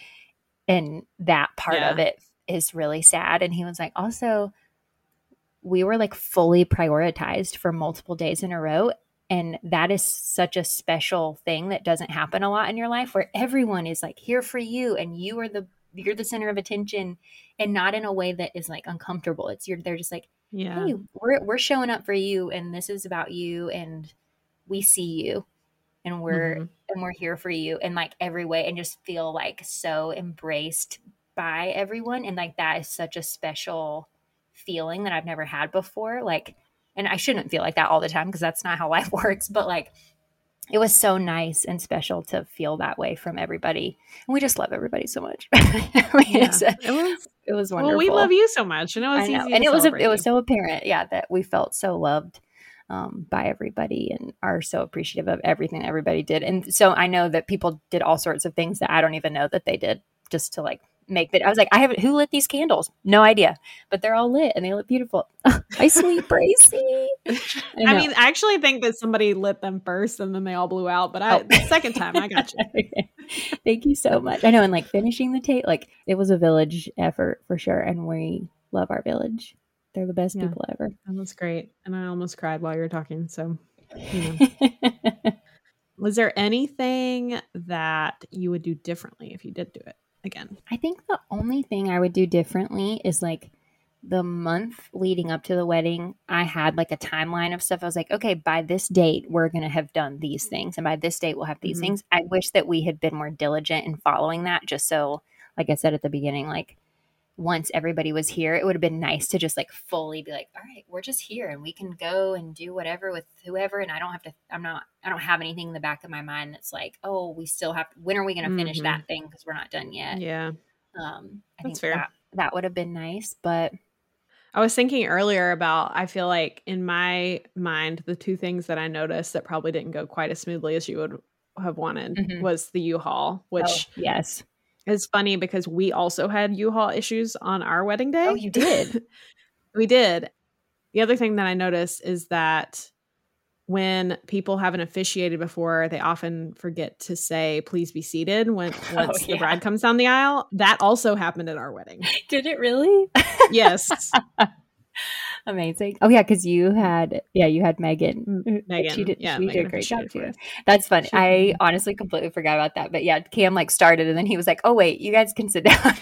And that part of it is really sad. And he was like, also, we were like fully prioritized for multiple days in a row. And that is such a special thing that doesn't happen a lot in your life where everyone is like here for you and you are the you're the center of attention and not in a way that is like uncomfortable. It's you're they're just like, Yeah. hey, we're we're showing up for you and this is about you and we see you and we're Mhm. and we're here for you in like every way and just feel like so embraced by everyone and like that is such a special feeling that I've never had before like and I shouldn't feel like that all the time because that's not how life works but like it was so nice and special to feel that way from everybody. And we just love everybody so much. I mean, Yeah. It was it was wonderful well, we love you so much, and it was easy and it was it was so apparent, yeah, that we felt so loved um, by everybody and are so appreciative of everything everybody did. And so I know that people did all sorts of things that I don't even know that they did just to like make that. I was like, I haven't. Who lit these candles? No idea, but they're all lit and they look beautiful. My sweet Bracy. I know. mean, I actually think that somebody lit them first, and then they all blew out. But I, Oh. the second time, I got you. Thank you so much. I know, and like finishing the tape, like it was a village effort for sure, and we love our village. They're the best Yeah. people ever. That was great, and I almost cried while you were talking. So, you know. was there anything that you would do differently if you did do it again? I think the only thing I would do differently is like the month leading up to the wedding, I had like a timeline of stuff. I was like, okay, by this date, we're going to have done these things. And by this date, we'll have these Mhm. things. I wish that we had been more diligent in following that, just so, like I said at the beginning, like once everybody was here, it would have been nice to just like fully be like, all right, we're just here and we can go and do whatever with whoever. And I don't have to, I'm not, I don't have anything in the back of my mind that's like, oh, we still have, when are we going to finish Mhm. that thing? Because we're not done yet. Yeah, Um, I That's think fair. that that would have been nice, but I was thinking earlier about. I feel like in my mind, the two things that I noticed that probably didn't go quite as smoothly as you would have wanted Mhm. was the U-Haul, which oh, yes, is funny because we also had U-Haul issues on our wedding day. Oh, you did? we did. The other thing that I noticed is that when people haven't officiated before, they often forget to say "please be seated" when oh, once the Oh, yeah. bride comes down the aisle. That also happened at our wedding. did it really? Yes, Amazing. Oh yeah, because you had yeah you had Megan. Megan, she did. yeah, she Megan did a great job too. That's funny. She I honestly completely forgot about that. But yeah, Cam like started and then he was like, "Oh wait, you guys can sit down."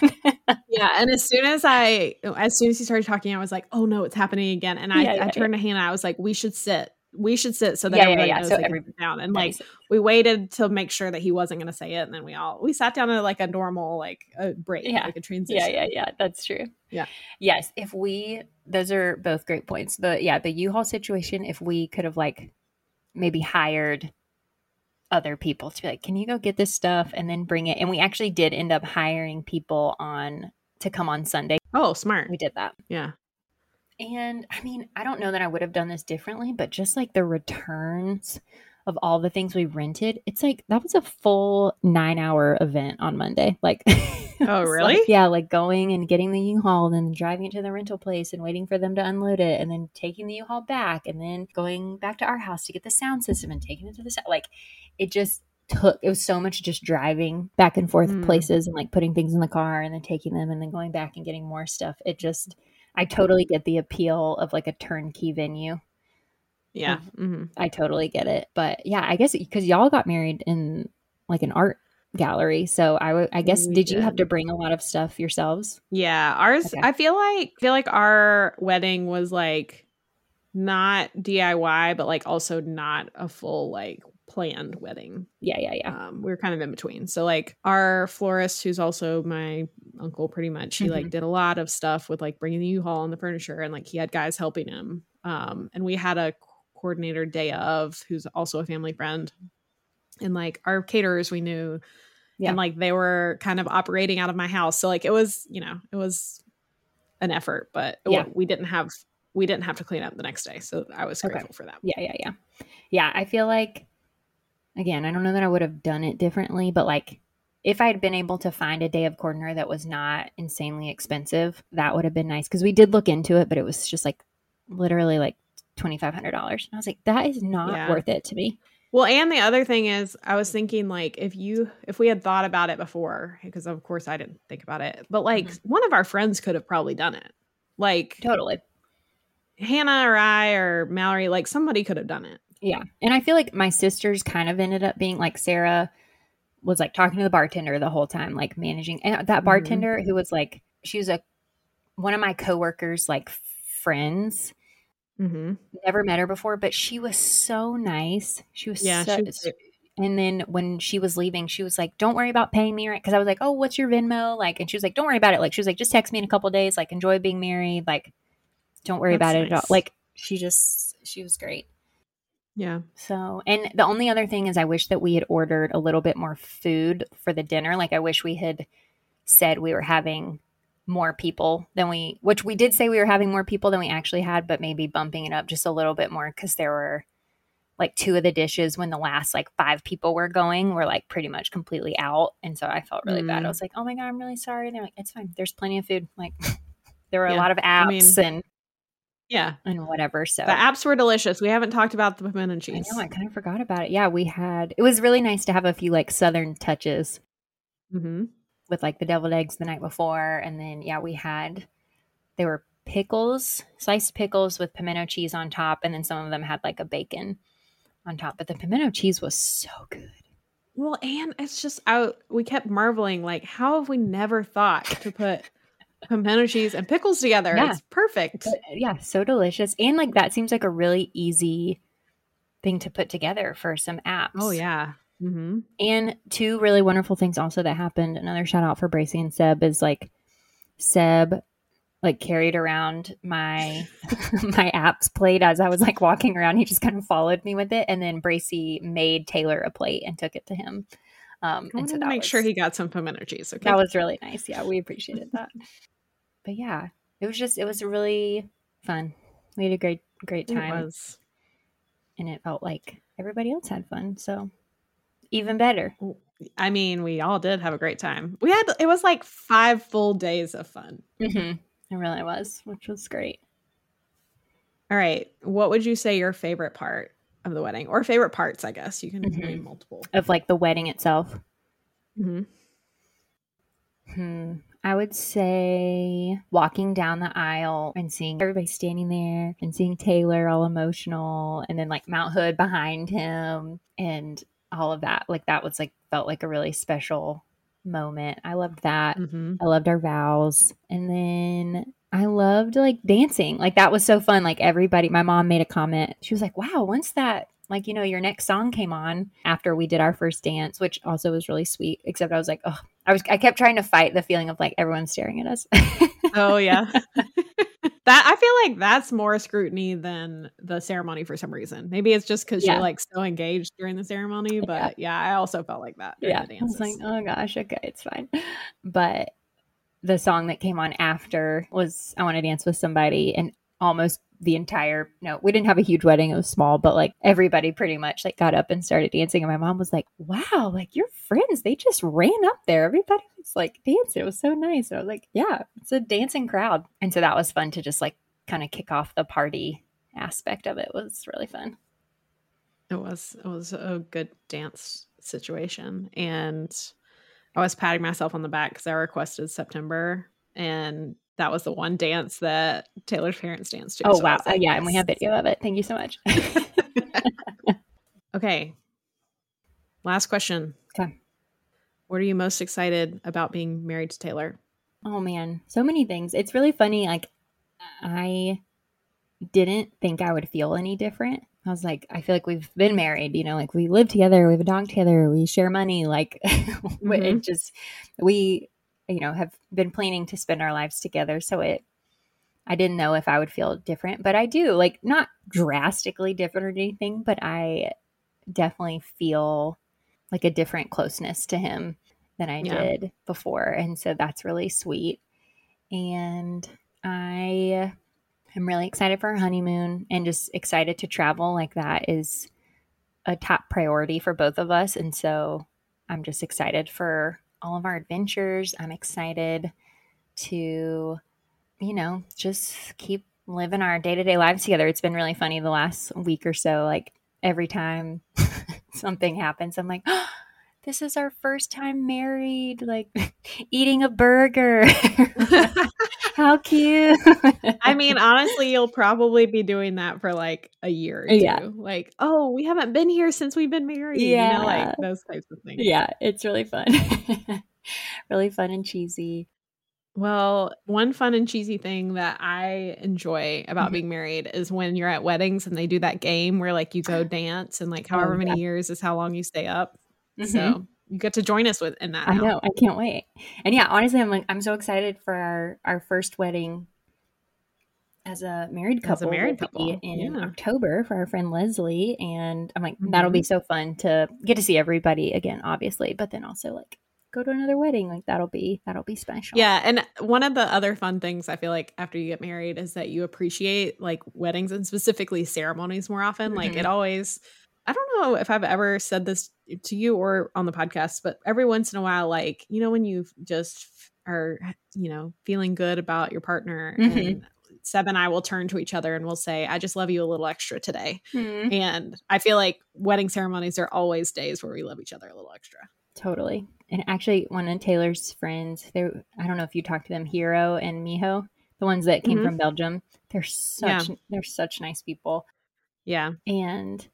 Yeah, and as soon as I, as soon as he started talking, I was like, "Oh no, it's happening again!" And I, Yeah, yeah, I turned to Hannah. I was like, "We should sit. We should sit so that Yeah, yeah, everybody yeah. knows So every- down." And like, we waited to make sure that he wasn't going to say it, and then we all we sat down at like a normal like a break, Yeah. like a transition. yeah, yeah, yeah. That's true. Yeah. Yes. If we, those are both great points. The yeah, the U-Haul situation. If we could have like maybe hired other people to be like, can you go get this stuff and then bring it? And we actually did end up hiring people on to come on Sunday. Oh, smart. We did that. Yeah. And I mean, I don't know that I would have done this differently, but just like the returns of all the things we rented, it's like that was a full nine hour event on Monday. Like, Oh, really? like- yeah, like going and getting the U-Haul and then driving it to the rental place and waiting for them to unload it and then taking the U-Haul back and then going back to our house to get the sound system and taking it to the sou- like it just took it was so much just driving back and forth Mm. places and like putting things in the car and then taking them and then going back and getting more stuff. It just I totally get the appeal of like a turnkey venue. Yeah. Mm-hmm. I totally get it. But yeah, I guess because y'all got married in like an art gallery. So I would, I guess, We did you have to bring a lot of stuff yourselves? Yeah, ours. Okay. I feel like feel like our wedding was like not DIY, but like also not a full like planned wedding. Yeah, yeah, yeah. Um, we were kind of in between. So like our florist, who's also my uncle, pretty much, he like Mhm. did a lot of stuff with like bringing the U-Haul and the furniture, and like he had guys helping him. Um, and we had a coordinator day of who's also a family friend, and like our caterers we knew Yeah. and like they were kind of operating out of my house so like it was you know it was an effort but Yeah. we didn't have we didn't have to clean up the next day so i was Okay. grateful for that Yeah, yeah, yeah. Yeah, I feel like again, I don't know that I would have done it differently, but like if I had been able to find a day of coordinator that was not insanely expensive, that would have been nice because we did look into it, but it was just like literally like twenty five hundred dollars. And I was like, that is not Yeah. worth it to me. well and the other thing is i was thinking like if you if we had thought about it before because of course i didn't think about it but like Mhm. one of our friends could have probably done it like Totally. hannah or i or mallory like somebody could have done it Yeah. And I feel like my sisters kind of ended up being like Sarah was like talking to the bartender the whole time, like managing and that Mhm. bartender who was like she was a one of my coworkers like friends. mm-hmm. Never met her before, but she was so nice. She was yeah so she was and then when she was leaving, she was like, "Don't worry about paying me right." Because I was like, "Oh, what's your Venmo?" Like, and she was like, "Don't worry about it." Like, she was like, "Just text me in a couple days. Like, enjoy being married. Like, don't worry That's about it at all." Like, she just she was great. Yeah So, and the only other thing is, I wish that we had ordered a little bit more food for the dinner. Like, I wish we had said we were having more people than we, which we did say we were having more people than we actually had, but maybe bumping it up just a little bit more because there were like two of the dishes when the last like five people were going were like pretty much completely out. And so I felt really bad. Mm. I was like, oh my God, I'm really sorry. And they're like, it's fine. There's plenty of food. Like, there were a lot of I mean- apps and, yeah and whatever. So the apps were delicious we haven't talked about the pimento I cheese know, I kind of forgot about it. Yeah, we had. It was really nice to have a few like southern touches mm-hmm. with like the deviled eggs the night before, and then yeah, we had. They were pickles, sliced pickles with pimento cheese on top, and then some of them had like a bacon on top. But the pimento cheese was so good. Well, and it's just out. We kept marveling, like, how have we never thought to put pimento cheese and pickles together? Yeah. It's perfect. But, yeah, so delicious, and like that seems like a really easy thing to put together for some apps. Oh yeah. Mm-hmm. And two really wonderful things also that happened. Another shout out for Bracy and Seb is like Seb like carried around my my apps plate as I was like walking around. He just kind of followed me with it, and then Bracy made Taylor a plate and took it to him. Um, I and wanted so to make was, sure he got some pimento cheese. Okay. that was really nice. Yeah, we appreciated that. But yeah, it was just it was really fun. We had a great great It time, was. and it felt like everybody else had fun. So even better. I mean, we all did have a great time. We had it was like five full days of fun. Mm-hmm. It really was, which was great. All right. What would you say your favorite part of the wedding, or favorite parts? I guess you can Mhm. name multiple. Of like the wedding itself. Mm-hmm. Hmm. I would say walking down the aisle and seeing everybody standing there and seeing Taylor all emotional and then like Mount Hood behind him and all of that. Like that was like felt like a really special moment. I loved that. Mm-hmm. I loved our vows. And then I loved like dancing. Like that was so fun. Like everybody, my mom made a comment. She was like, wow, once that, like, you know, your next song came on after we did our first dance, which also was really sweet. Except I was like, oh, I was, I kept trying to fight the feeling of like everyone staring at us. Oh yeah. that I feel like that's more scrutiny than the ceremony for some reason. Maybe it's just because Yeah. you're like so engaged during the ceremony. But yeah, I also felt like that. During yeah. I was like, oh gosh, okay, it's fine. But the song that came on after was I Want to Dance with Somebody and almost the entire no, we didn't have a huge wedding, it was small, but like everybody pretty much like got up and started dancing. And my mom was like, Wow, like your friends, they just ran up there. Everybody was like dancing. It was so nice. And I was like, Yeah, it's a dancing crowd. And so that was fun to just like kind of kick off the party aspect of it. it was really fun. it was it was a good dance situation, and I was patting myself on the back because I requested September, and that was the one dance that Taylor's parents danced to. Oh so wow. like, uh, yeah, and we have video of it. Thank you so much. okay. Last question. Okay. What are you most excited about being married to Taylor? Oh man, so many things. It's really funny. Like, I didn't think I would feel any different. I was like, I feel like we've been married, you know, like we live together, we have a dog together, we share money. Like, mm-hmm. it just, we, you know, have been planning to spend our lives together. So it, I didn't know if I would feel different, but I do. Like, not drastically different or anything, but I definitely feel like a different closeness to him than I yeah. did before. And so that's really sweet. And I am really excited for our honeymoon and just excited to travel. Like that is a top priority for both of us. And so I'm just excited for all of our adventures. I'm excited to, you know, just keep living our day to day lives together. It's been really funny the last week or so. Like every time something happens, I'm like, oh, this is our first time married, like eating a burger. How cute. I mean, honestly, you'll probably be doing that for like a year or two. Yeah. Like, oh, we haven't been here since we've been married. Yeah. You know, like those types of things. Yeah, it's really fun. really fun and cheesy. Well, one fun and cheesy thing that I enjoy about mm-hmm. being married is when you're at weddings and they do that game where like you go dance and like oh, however oh, yeah. many years is how long you stay up. Mm-hmm. So you get to join us with in that. I know. I can't wait. And yeah, honestly, I'm like I'm so excited for our our first wedding as a married couple. As a married couple in yeah. October for our friend Leslie, and I'm like mm-hmm. that'll be so fun to get to see everybody again, obviously, but then also like go to another wedding like that'll be that'll be special yeah and one of the other fun things i feel like after you get married is that you appreciate like weddings and specifically ceremonies more often mm-hmm. like it mm-hmm. always I don't know if I've ever said this to you or on the podcast, but every once in a while, like, you know, when you just are, you know, feeling good about your partner mm-hmm. and Seb and I will turn to each other and we'll say, I just love you a little extra today. Mm-hmm. And I feel like wedding ceremonies are always days where we love each other a little extra. Totally. And actually, one of Taylor's friends, they I don't know if you talked to them, Hero and Miho, the ones that came mm-hmm. from Belgium. They're such yeah. they're such nice people. Yeah. And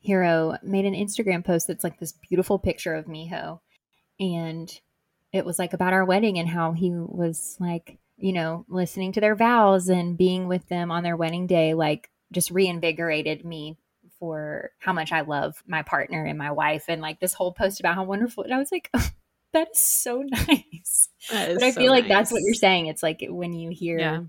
Hero made an Instagram post that's like this beautiful picture of Miho. And it was like about our wedding and how he was like, you know, listening to their vows and being with them on their wedding day, like just reinvigorated me for how much I love my partner and my wife. And like this whole post about how wonderful. And I was like, oh, that is so nice. Is but I so feel like nice. that's what you're saying. It's like when you hear yeah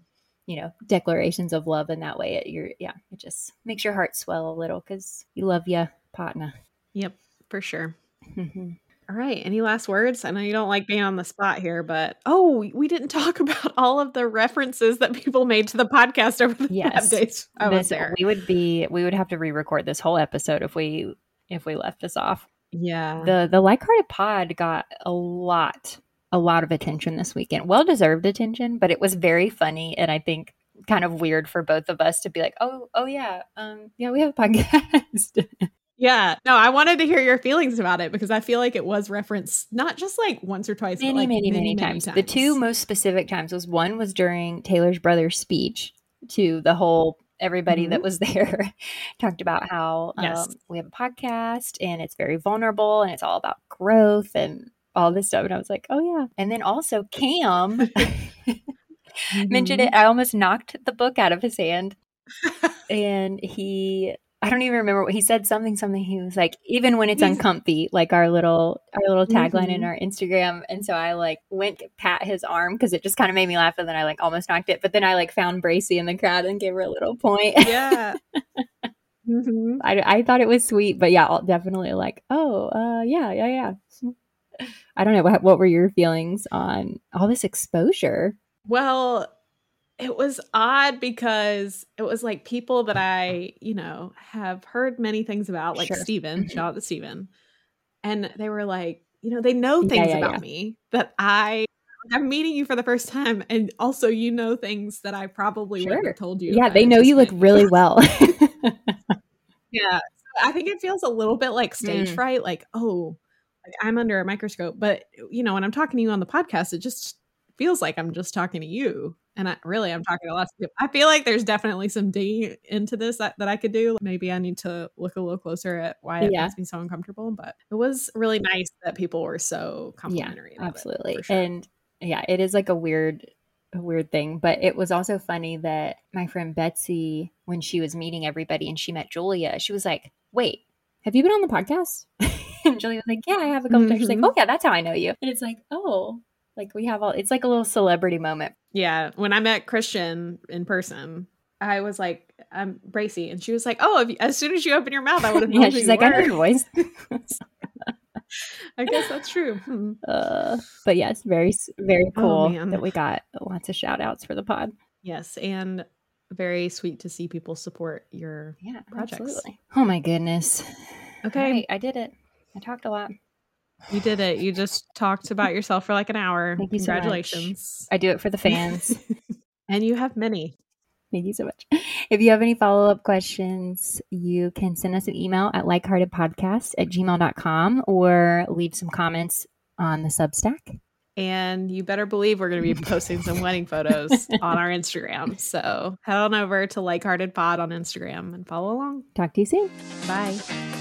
you know declarations of love in that way it you're yeah it just makes your heart swell a little because you love your partner. Yep for sure. Mm-hmm. All right any last words? I know you don't like being on the spot here but oh we didn't talk about all of the references that people made to the podcast over the yes. days i was there. we would be we would have to re-record this whole episode if we if we left this off. Yeah. The the like-hearted pod got a lot a lot of attention this weekend. Well deserved attention, but it was very funny and I think kind of weird for both of us to be like, "Oh, oh yeah, um yeah, we have a podcast." yeah. No, I wanted to hear your feelings about it because I feel like it was referenced not just like once or twice, many, like many, many, many times. times. The two most specific times was one was during Taylor's brother's speech to the whole everybody mm-hmm. that was there talked about how yes. um, we have a podcast and it's very vulnerable and it's all about growth and all this stuff. And I was like, oh, yeah. And then also Cam mm-hmm. mentioned it. I almost knocked the book out of his hand. and he, I don't even remember what he said. Something, something. He was like, even when it's uncomfy, like our little, our little tagline mm-hmm. in our Instagram. And so I like went pat his arm because it just kind of made me laugh. And then I like almost knocked it. But then I like found Bracy in the crowd and gave her a little point. Yeah. mm-hmm. I, I thought it was sweet, but yeah, I'll definitely like, oh, uh, yeah, yeah, yeah. I don't know what what were your feelings on all this exposure? Well, it was odd because it was like people that I, you know, have heard many things about, like sure. Steven, shout out to Steven. And they were like, you know, they know things yeah, yeah, about yeah. me that I I'm meeting you for the first time, and also you know things that I probably sure. would have told you. Yeah, they know you look really well. yeah, I think it feels a little bit like stage mm. fright. Like, oh, like I'm under a microscope. But you know, when I'm talking to you on the podcast, it just feels like I'm just talking to you. And I really I'm talking to lots of people. I feel like there's definitely some digging into this that, that I could do. Maybe I need to look a little closer at why it Yeah. makes me so uncomfortable. But it was really nice that people were so complimentary. it, absolutely for sure. and yeah it is like a weird a weird thing but it was also funny that my friend betsy when she was meeting everybody and she met julia she was like wait have you been on the podcast and julia was like yeah i have a couple times she's like Mhm. oh yeah that's how i know you and it's like oh like we have all it's like a little celebrity moment Yeah, when I met Christian in person, I was like, "I'm Bracy," and she was like, "Oh, you- as soon as you open your mouth, I would have known." yeah she's like i know your voice I guess that's true. Hmm. uh, but yes very very Oh, cool man. that we got lots of shout outs for the pod Yes, and very sweet to see people support your. yeah Projects. absolutely oh my goodness Okay, right, i did it i talked a lot you did it. You just talked about yourself for like an hour. Thank you so much. Congratulations. i do it for the fans and you have many. Thank you so much. If you have any follow up questions, you can send us an email at likeheartedpodcast at gmail.com or leave some comments on the Substack. And you better believe we're going to be posting some wedding photos on our Instagram. So head on over to Like Hearted Pod on Instagram and follow along. Talk to you soon. Bye.